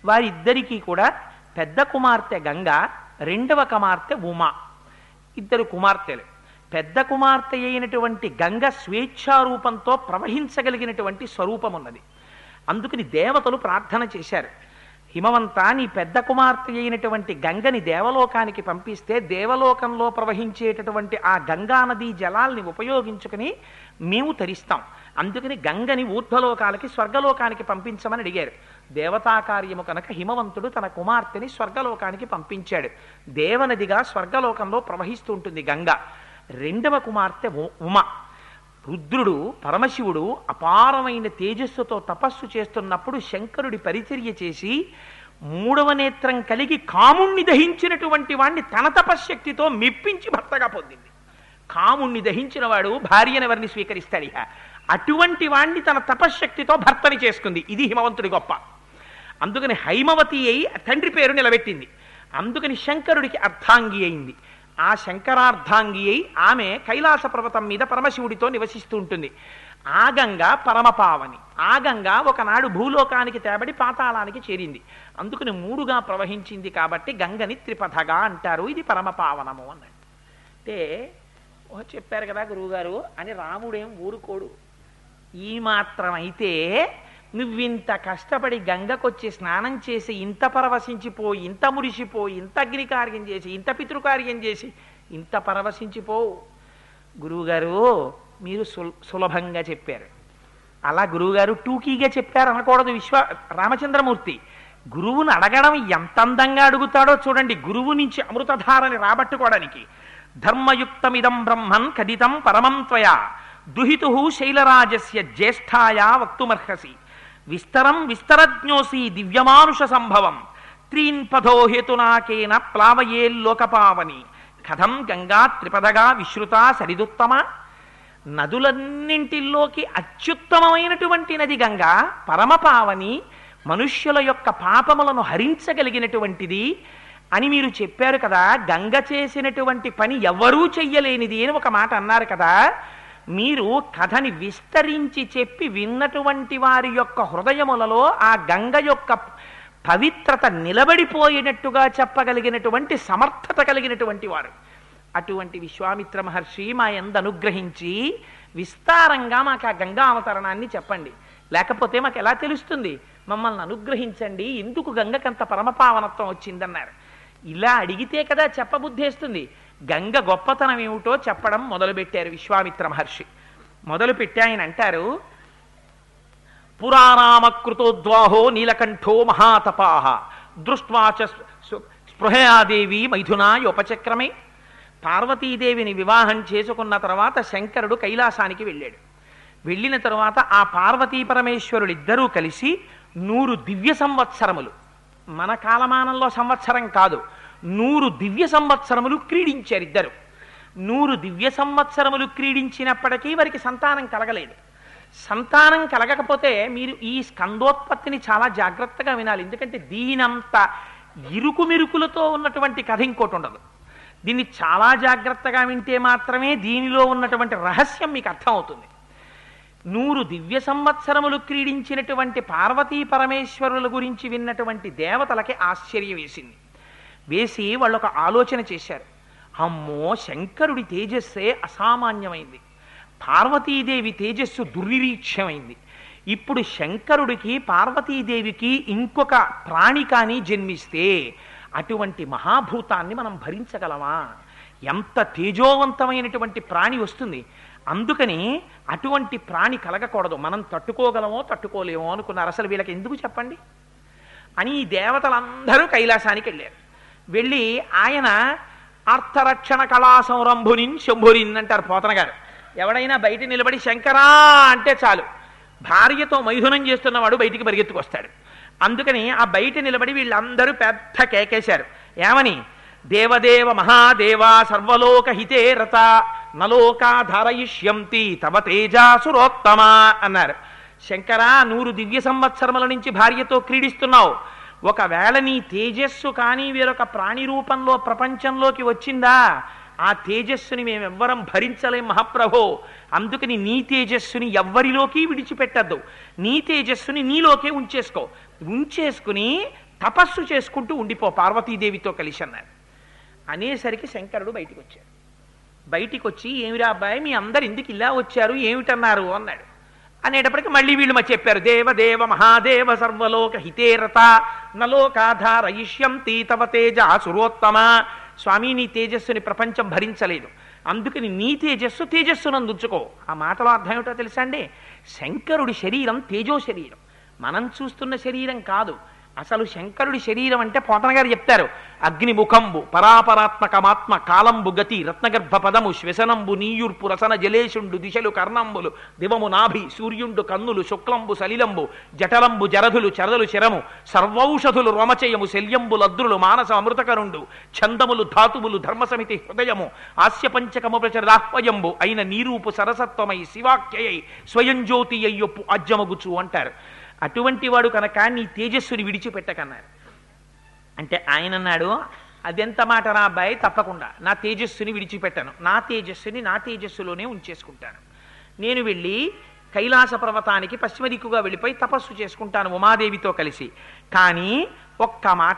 వారిద్దరికీ కూడా పెద్ద కుమార్తె గంగ రెండవ కుమార్తె ఉమా. ఇద్దరు కుమార్తెలు. పెద్ద కుమార్తె అయినటువంటి గంగ స్వేచ్ఛారూపంతో ప్రవహించగలిగినటువంటి స్వరూపం ఉన్నది అందుకని దేవతలు ప్రార్థన చేశారు. హిమవంత నీ పెద్ద కుమార్తె అయినటువంటి గంగని దేవలోకానికి పంపిస్తే దేవలోకంలో ప్రవహించేటటువంటి ఆ గంగా నదీ జలాల్ని ఉపయోగించుకుని మేము తరిస్తాం. అందుకని గంగని ఊర్ధ్వలోకాలకి స్వర్గలోకానికి పంపించమని అడిగారు. దేవతా కార్యము కనుక హిమవంతుడు తన కుమార్తెని స్వర్గలోకానికి పంపించాడు. దేవనదిగా స్వర్గలోకంలో ప్రవహిస్తూ ఉంటుంది గంగ. రెండవ కుమార్తె ఉ- ఉమ. రుద్రుడు పరమశివుడు అపారమైన తేజస్సుతో తపస్సు చేస్తున్నప్పుడు శంకరుడి పరిచర్య చేసి మూడవ నేత్రం కలిగి కాముణ్ణి దహించినటువంటి వాణ్ణి తన తపశ్శక్తితో మెప్పించి భర్తగా పొందింది. కాముణ్ణి దహించిన వాడు భార్యనెవరిని స్వీకరిస్తాడు ఇహ? అటువంటి వాణ్ణి తన తపశ్శక్తితో భర్తని చేసుకుంది. ఇది హిమవంతుడి గొప్ప. అందుకని హైమవతి అయి తండ్రి పేరు నిలబెట్టింది. అందుకని శంకరుడికి అర్థాంగి అయింది. ఆ శంకరార్ధాంగి అయి ఆమె కైలాస పర్వతం మీద పరమశివుడితో నివసిస్తూ ఉంటుంది. ఆ పరమపావని. ఆ ఒకనాడు భూలోకానికి తేబడి పాతాళానికి చేరింది. అందుకని మూడుగా ప్రవహించింది కాబట్టి గంగని త్రిపథగా అంటారు. ఇది పరమపావనము అన్నాడు. అంటే చెప్పారు కదా గురువుగారు అని రాముడేం ఊరుకోడు. ఈ మాత్రమైతే నువ్వింత కష్టపడి గంగకొచ్చి స్నానం చేసి ఇంత పరవశించిపోయి ఇంత మురిసిపోయి ఇంత అగ్నికార్యం చేసి ఇంత పితృకార్యం చేసి ఇంత పరవశించిపోవు గురువుగారు మీరు సుల్- సులభంగా చెప్పారు. అలా గురువుగారు టూకీగా చెప్పారు అనకూడదు విశ్వ రామచంద్రమూర్తి. గురువుని అడగడం ఎంత అందంగా అడుగుతాడో చూడండి. గురువు నుంచి అమృతధారని రాబట్టుకోవడానికి. ధర్మయుక్తమిదం బ్రహ్మన్ కథితం పరమం త్వయా. దుహితు శైలరాజస్య జ్యేష్ఠాయా వక్తుమర్హసి. విస్తరం విస్తరజ్ఞోసి దివ్యమానుష సంభవం. త్రీన్ పథో హేతునాకేన ప్లావయేల్లోకపావని కథం గంగా త్రిపదగా విశ్రుత సరిదుత్తమ. నదులన్నింటిలోకి అత్యుత్తమమైనటువంటి నది గంగా పరమపావని మనుష్యుల యొక్క పాపములను హరించగలిగినటువంటిది అని మీరు చెప్పారు కదా. గంగ చేసినటువంటి పని ఎవ్వరూ చెయ్యలేనిది అని ఒక మాట అన్నారు కదా. మీరు కథని విస్తరించి చెప్పి విన్నటువంటి వారి యొక్క హృదయములలో ఆ గంగ యొక్క పవిత్రత నిలబడిపోయినట్టుగా చెప్పగలిగినటువంటి సమర్థత కలిగినటువంటి వారు. అటువంటి విశ్వామిత్ర మహర్షి మా ఎందు అనుగ్రహించి విస్తారంగా మాకు ఆ గంగా అవతరణాన్ని చెప్పండి. లేకపోతే మాకు ఎలా తెలుస్తుంది? మమ్మల్ని అనుగ్రహించండి ఎందుకు గంగకంత పరమపావనత్వం వచ్చిందన్నారు. ఇలా అడిగితే కదా చెప్పబుద్ధేస్తుంది. గంగ గొప్పతనం ఏమిటో చెప్పడం మొదలుపెట్టారు విశ్వామిత్ర మహర్షి. మొదలుపెట్టి ఆయన అంటారు పురాణామకృతోద్వాహో నీలకంఠో మహాతపాహ దృష్వాచ స్పృహయాదేవి స్పృ- ఉపచక్రమే పార్వతీదేవిని వివాహం చేసుకున్న తర్వాత శంకరుడు కైలాసానికి వెళ్ళాడు. వెళ్ళిన తరువాత ఆ పార్వతీ పరమేశ్వరులిద్దరూ కలిసి నూరు దివ్య సంవత్సరములు. మన కాలమానంలో సంవత్సరం కాదు నూరు దివ్య సంవత్సరములు క్రీడించారు ఇద్దరు నూరు దివ్య సంవత్సరములు క్రీడించినప్పటికీ వారికి సంతానం కలగలేదు. సంతానం కలగకపోతే మీరు ఈ స్కందోత్పత్తిని చాలా జాగ్రత్తగా వినాలి. ఎందుకంటే దీనంత ఇరుకు మిరుకులతో ఉన్నటువంటి కథ ఇంకోటి ఉండదు. దీన్ని చాలా జాగ్రత్తగా వింటే మాత్రమే దీనిలో ఉన్నటువంటి రహస్యం మీకు అర్థమవుతుంది. నూరు దివ్య సంవత్సరములు క్రీడించినటువంటి పార్వతీ పరమేశ్వరుల గురించి విన్నటువంటి దేవతలకి ఆశ్చర్యం వేసింది వేసి వాళ్ళు ఒక ఆలోచన చేశారు. అమ్మో శంకరుడి తేజస్సే అసామాన్యమైంది. పార్వతీదేవి తేజస్సు దుర్నిరీక్ష్యమైంది ఇప్పుడు శంకరుడికి పార్వతీదేవికి ఇంకొక ప్రాణి కానీ జన్మిస్తే అటువంటి మహాభూతాన్ని మనం భరించగలమా? ఎంత తేజోవంతమైనటువంటి ప్రాణి వస్తుంది. అందుకని అటువంటి ప్రాణి కలగకూడదు. మనం తట్టుకోగలమో తట్టుకోలేమో అనుకున్నారు. అసలు వీళ్ళకి ఎందుకు చెప్పండి? అని ఈ దేవతలందరూ కైలాసానికి వెళ్ళారు. వెళ్ళి ఆయన అర్థరక్షణ కళా సంరంభునిన్ శంభునిన్ అంటారు పోతన గారు. ఎవడైనా బయట నిలబడి శంకరా అంటే చాలు. భార్యతో మైథునం చేస్తున్నవాడు బయటికి పరిగెత్తుకొస్తాడు. అందుకని ఆ బయట నిలబడి వీళ్ళందరూ పెద్ద కేకేశారు. ఏమని? దేవదేవ మహాదేవ సర్వలోక హితే రత నలోకా ధారయిష్యంతి తవ తేజాసురోత్తమ అన్నారు. శంకరా నూరు దివ్య సంవత్సరముల నుంచి భార్యతో క్రీడిస్తున్నావు. ఒకవేళ నీ తేజస్సు కానీ వేరొక ప్రాణి రూపంలో ప్రపంచంలోకి వచ్చిందా ఆ తేజస్సుని మేమెవ్వరం భరించలేం మహాప్రభో. అందుకని నీ తేజస్సుని ఎవ్వరిలోకి విడిచిపెట్టద్దు. నీ తేజస్సుని నీలోకే ఉంచేసుకో. ఉంచేసుకుని తపస్సు చేసుకుంటూ ఉండిపో పార్వతీదేవితో కలిసి అన్నారు. అనేసరికి శంకరుడు బయటికి వచ్చాడు బయటికి వచ్చి ఏమిరా అబ్బాయి మీ అందరు ఎందుకు ఇలా వచ్చారు? ఏమిటన్నారు? అన్నాడు. అనేటప్పటికి మళ్ళీ వీళ్ళు మరి చెప్పారు దేవ దేవ మహాదేవ సర్వలోక హితేరత నలోకాధారయిష్యంతి తీతవ తేజ సురోత్తమ స్వామి నీ తేజస్సుని ప్రపంచం భరించలేదు. అందుకని నీ తేజస్సు తేజస్సును ఉంచుకో. ఆ మాటలో అర్థం ఏమిటో తెలుసా అండి? శంకరుడి శరీరం తేజో శరీరం. మనం చూస్తున్న శరీరం కాదు. అసలు శంకరుడి శరీరం అంటే పోతన గారు చెప్తారు. అగ్నిముఖంబు పరాపరాత్మకమాత్మ కాలంబు గతి రత్నగర్భ పదము శ్వసనంబు నీయుర్పు రసన జలేషుండు దిశలు కర్ణంబులు దివము నాభి సూర్యుండు కన్నులు శుక్లంబు సలిలంబు జటలంబు జరధులు చరదలు శరము సర్వౌషధులు రోమచయము శల్యంబు లద్రులు మానస అమృతకరుండు ఛందములు ధాతువులు ధర్మసమితి హృదయము ఆస్య పంచకము ప్రచరాహ్వయంబు అయిన నీరూపు సరసత్వమై శివాఖ్యయై స్వయం జ్యోతి అయ్యొప్పు అజ్జమగుచు అంటారు. అటువంటి వాడు కనుక నీ తేజస్సుని విడిచిపెట్టకన్నారు. అంటే ఆయన అన్నాడు అదెంత మాట నా అబ్బాయి? తప్పకుండా. నా తేజస్సుని విడిచిపెట్టను. నా తేజస్సుని నా తేజస్సులోనే ఉంచేసుకుంటాను. నేను వెళ్ళి కైలాస పర్వతానికి పశ్చిమ దిక్కుగా వెళ్ళిపోయి తపస్సు చేసుకుంటాను ఉమాదేవితో కలిసి. కానీ ఒక్క మాట.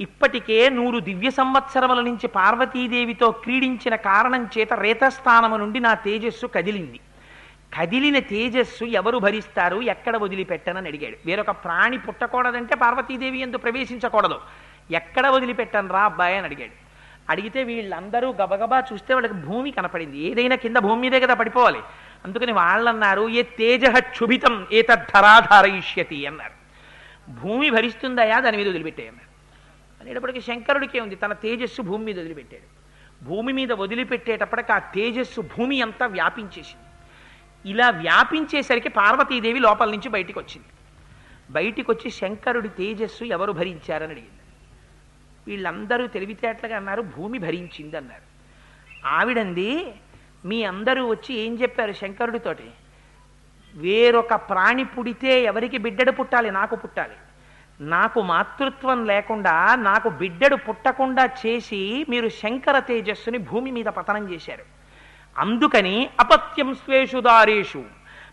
ఇప్పటికే నూరు దివ్య సంవత్సరముల నుంచి పార్వతీదేవితో క్రీడించిన కారణం చేత రేతస్థానము నుండి నా తేజస్సు కదిలింది. కదిలిన తేజస్సు ఎవరు భరిస్తారు ఎక్కడ వదిలిపెట్టనని అడిగాడు. వేరొక ప్రాణి పుట్టకూడదంటే పార్వతీదేవి ఎందు ప్రవేశించకూడదు. ఎక్కడ వదిలిపెట్టను రా అబ్బాయి అని అడిగాడు. అడిగితే వీళ్ళందరూ గబగబా చూస్తే వాళ్ళకి భూమి కనపడింది. ఏదైనా కింద భూమి మీదే కదా పడిపోవాలి. అందుకని వాళ్ళన్నారు ఏ తేజ క్షుభితం ఏతద్ధరాధారయిష్యతి అన్నారు. భూమి భరిస్తుందయా? దాని మీద వదిలిపెట్టేయన్నారు అనేటప్పటికి శంకరుడికే ఉంది తన తేజస్సు భూమి మీద వదిలిపెట్టాడు. భూమి మీద వదిలిపెట్టేటప్పటికి ఆ తేజస్సు భూమి అంతా వ్యాపించేసింది. ఇలా వ్యాపించేసరికి పార్వతీదేవి లోపల నుంచి బయటికి వచ్చింది బయటికి వచ్చి శంకరుడి తేజస్సు ఎవరు భరించారని అడిగింది. వీళ్ళందరూ తెలివితేటలుగా అన్నారు భూమి భరించింది అన్నారు ఆవిడంది మీ అందరూ వచ్చి ఏం చెప్పారు శంకరుడితోటి వేరొక ప్రాణి పుడితే ఎవరికి బిడ్డడు పుట్టాలి? నాకు పుట్టాలి. నాకు మాతృత్వం లేకుండా నాకు బిడ్డడు పుట్టకుండా చేసి మీరు శంకర తేజస్సుని భూమి మీద పతనం చేశారు. అందుకని అపత్యం స్వేషు దారేషు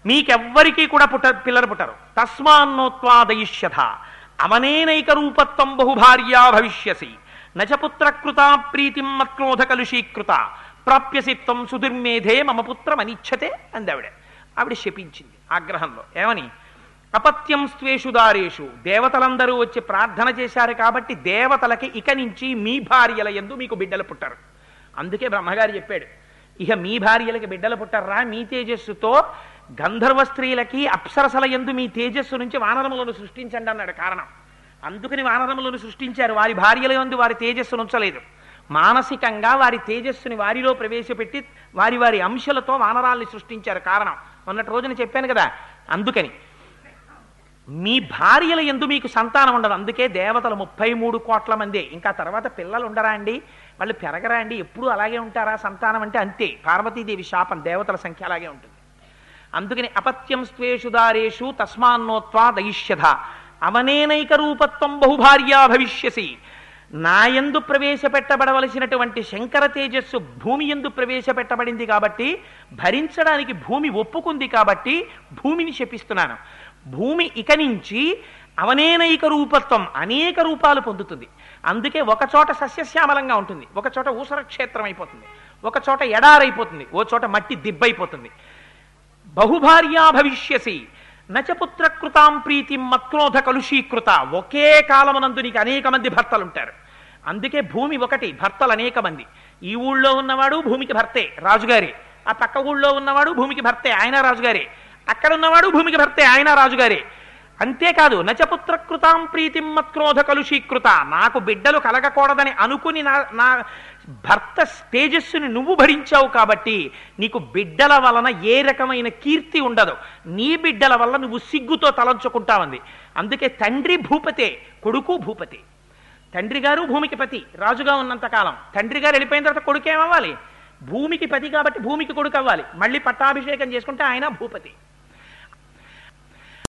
మీకెవ్వరికీ కూడా పుట్ట పిల్లలు పుట్టరు. తస్మాన్నోత్వాదయిష్యథ అవనేనైక రూపత్వం బహుభార్యా భవిష్యసి. నచపుత్రకృత ప్రీతిం మత్క్రోధ కలుషీకృత ప్రాప్యసిత్వం సుదుర్మేధే మమ పుత్రమనిచ్చతే అందావిడ. ఆవిడ శపించింది ఆగ్రహంలో. ఏమని? అపత్యం స్వేషు దారేషు దేవతలందరూ వచ్చి ప్రార్థన చేశారు కాబట్టి దేవతలకి ఇక నుంచి మీ భార్యల ఎందు మీకు బిడ్డలు పుట్టారు. అందుకే బ్రహ్మగారు చెప్పాడు. ఇక మీ భార్యలకి బిడ్డలు పుట్టర్రా మీ తేజస్సుతో గంధర్వ స్త్రీలకి అప్సరసల ఎందు మీ తేజస్సు నుంచి వానరములను సృష్టించండి అన్నాడు కారణం. అందుకని వానరములను సృష్టించారు వారి భార్యల ఎందు వారి తేజస్సును ఉంచలేదు మానసికంగా వారి తేజస్సుని వారిలో ప్రవేశపెట్టి వారి వారి అంశలతో వానరాల్ని సృష్టించారు కారణం. మొన్నటి రోజున చెప్పాను కదా అందుకని మీ భార్యల ఎందు మీకు సంతానం ఉండదు. అందుకే దేవతలు ముప్పై మూడు కోట్ల మందే. ఇంకా తర్వాత పిల్లలు ఉండరా అండి? వాళ్ళు పెరగరా అండి? ఎప్పుడు అలాగే ఉంటారా? సంతానం అంటే అంతే. పార్వతీదేవి శాపం దేవతల సంఖ్య అలాగే ఉంటుంది. అందుకని అపత్యం స్వేషు దారేషు తస్మాన్నోత్వా దయిష్యధ అవనేనైక రూపత్వం బహుభార్యా భవిష్యసి. నాయందు ప్రవేశపెట్టబడవలసినటువంటి శంకర తేజస్సు భూమి ఎందు ప్రవేశపెట్టబడింది కాబట్టి భరించడానికి భూమి ఒప్పుకుంది కాబట్టి భూమిని శపిస్తున్నాను. భూమి ఇక నుంచి అవనేనైక రూపత్వం అనేక రూపాలు పొందుతుంది. అందుకే ఒక చోట సస్యశ్యామలంగా ఉంటుంది ఒక చోట ఊసర క్షేత్రం అయిపోతుంది ఒక చోట ఎడారైపోతుంది ఓ చోట మట్టి దిబ్బైపోతుంది. బహుభార్యా భవిష్యసి నచపుత్రకృతాం ప్రీతి మత్క్రోధ కలుషీకృత ఒకే కాలమునందు నీకు అనేక మంది భర్తలు ఉంటారు అందుకే భూమి ఒకటి భర్తలు అనేక మంది. ఈ ఊళ్ళో ఉన్నవాడు భూమికి భర్తే రాజుగారే. ఆ పక్క ఊళ్ళో ఉన్నవాడు భూమికి భర్తే ఆయన రాజుగారే. అక్కడ ఉన్నవాడు భూమికి భర్తే ఆయన రాజుగారే. అంతేకాదు నచపుత్రకృతాం ప్రీతిం మత్క్రోధ కలుషీకృత. నాకు బిడ్డలు కలగకూడదని అనుకుని నా నా భర్త తేజస్సుని నువ్వు భరించావు కాబట్టి నీకు బిడ్డల వలన ఏ రకమైన కీర్తి ఉండదు. నీ బిడ్డల వల్ల నువ్వు సిగ్గుతో తలంచుకుంటావంది. అందుకే తండ్రి భూపతే కొడుకు భూపతి. తండ్రి గారు భూమికి పతి రాజుగా ఉన్నంత కాలం. తండ్రి గారు వెళ్ళిపోయిన తర్వాత కొడుకు ఏమవ్వాలి భూమికి పతి కాబట్టి భూమికి కొడుకు అవ్వాలి. మళ్ళీ పట్టాభిషేకం చేసుకుంటే ఆయన భూపతి.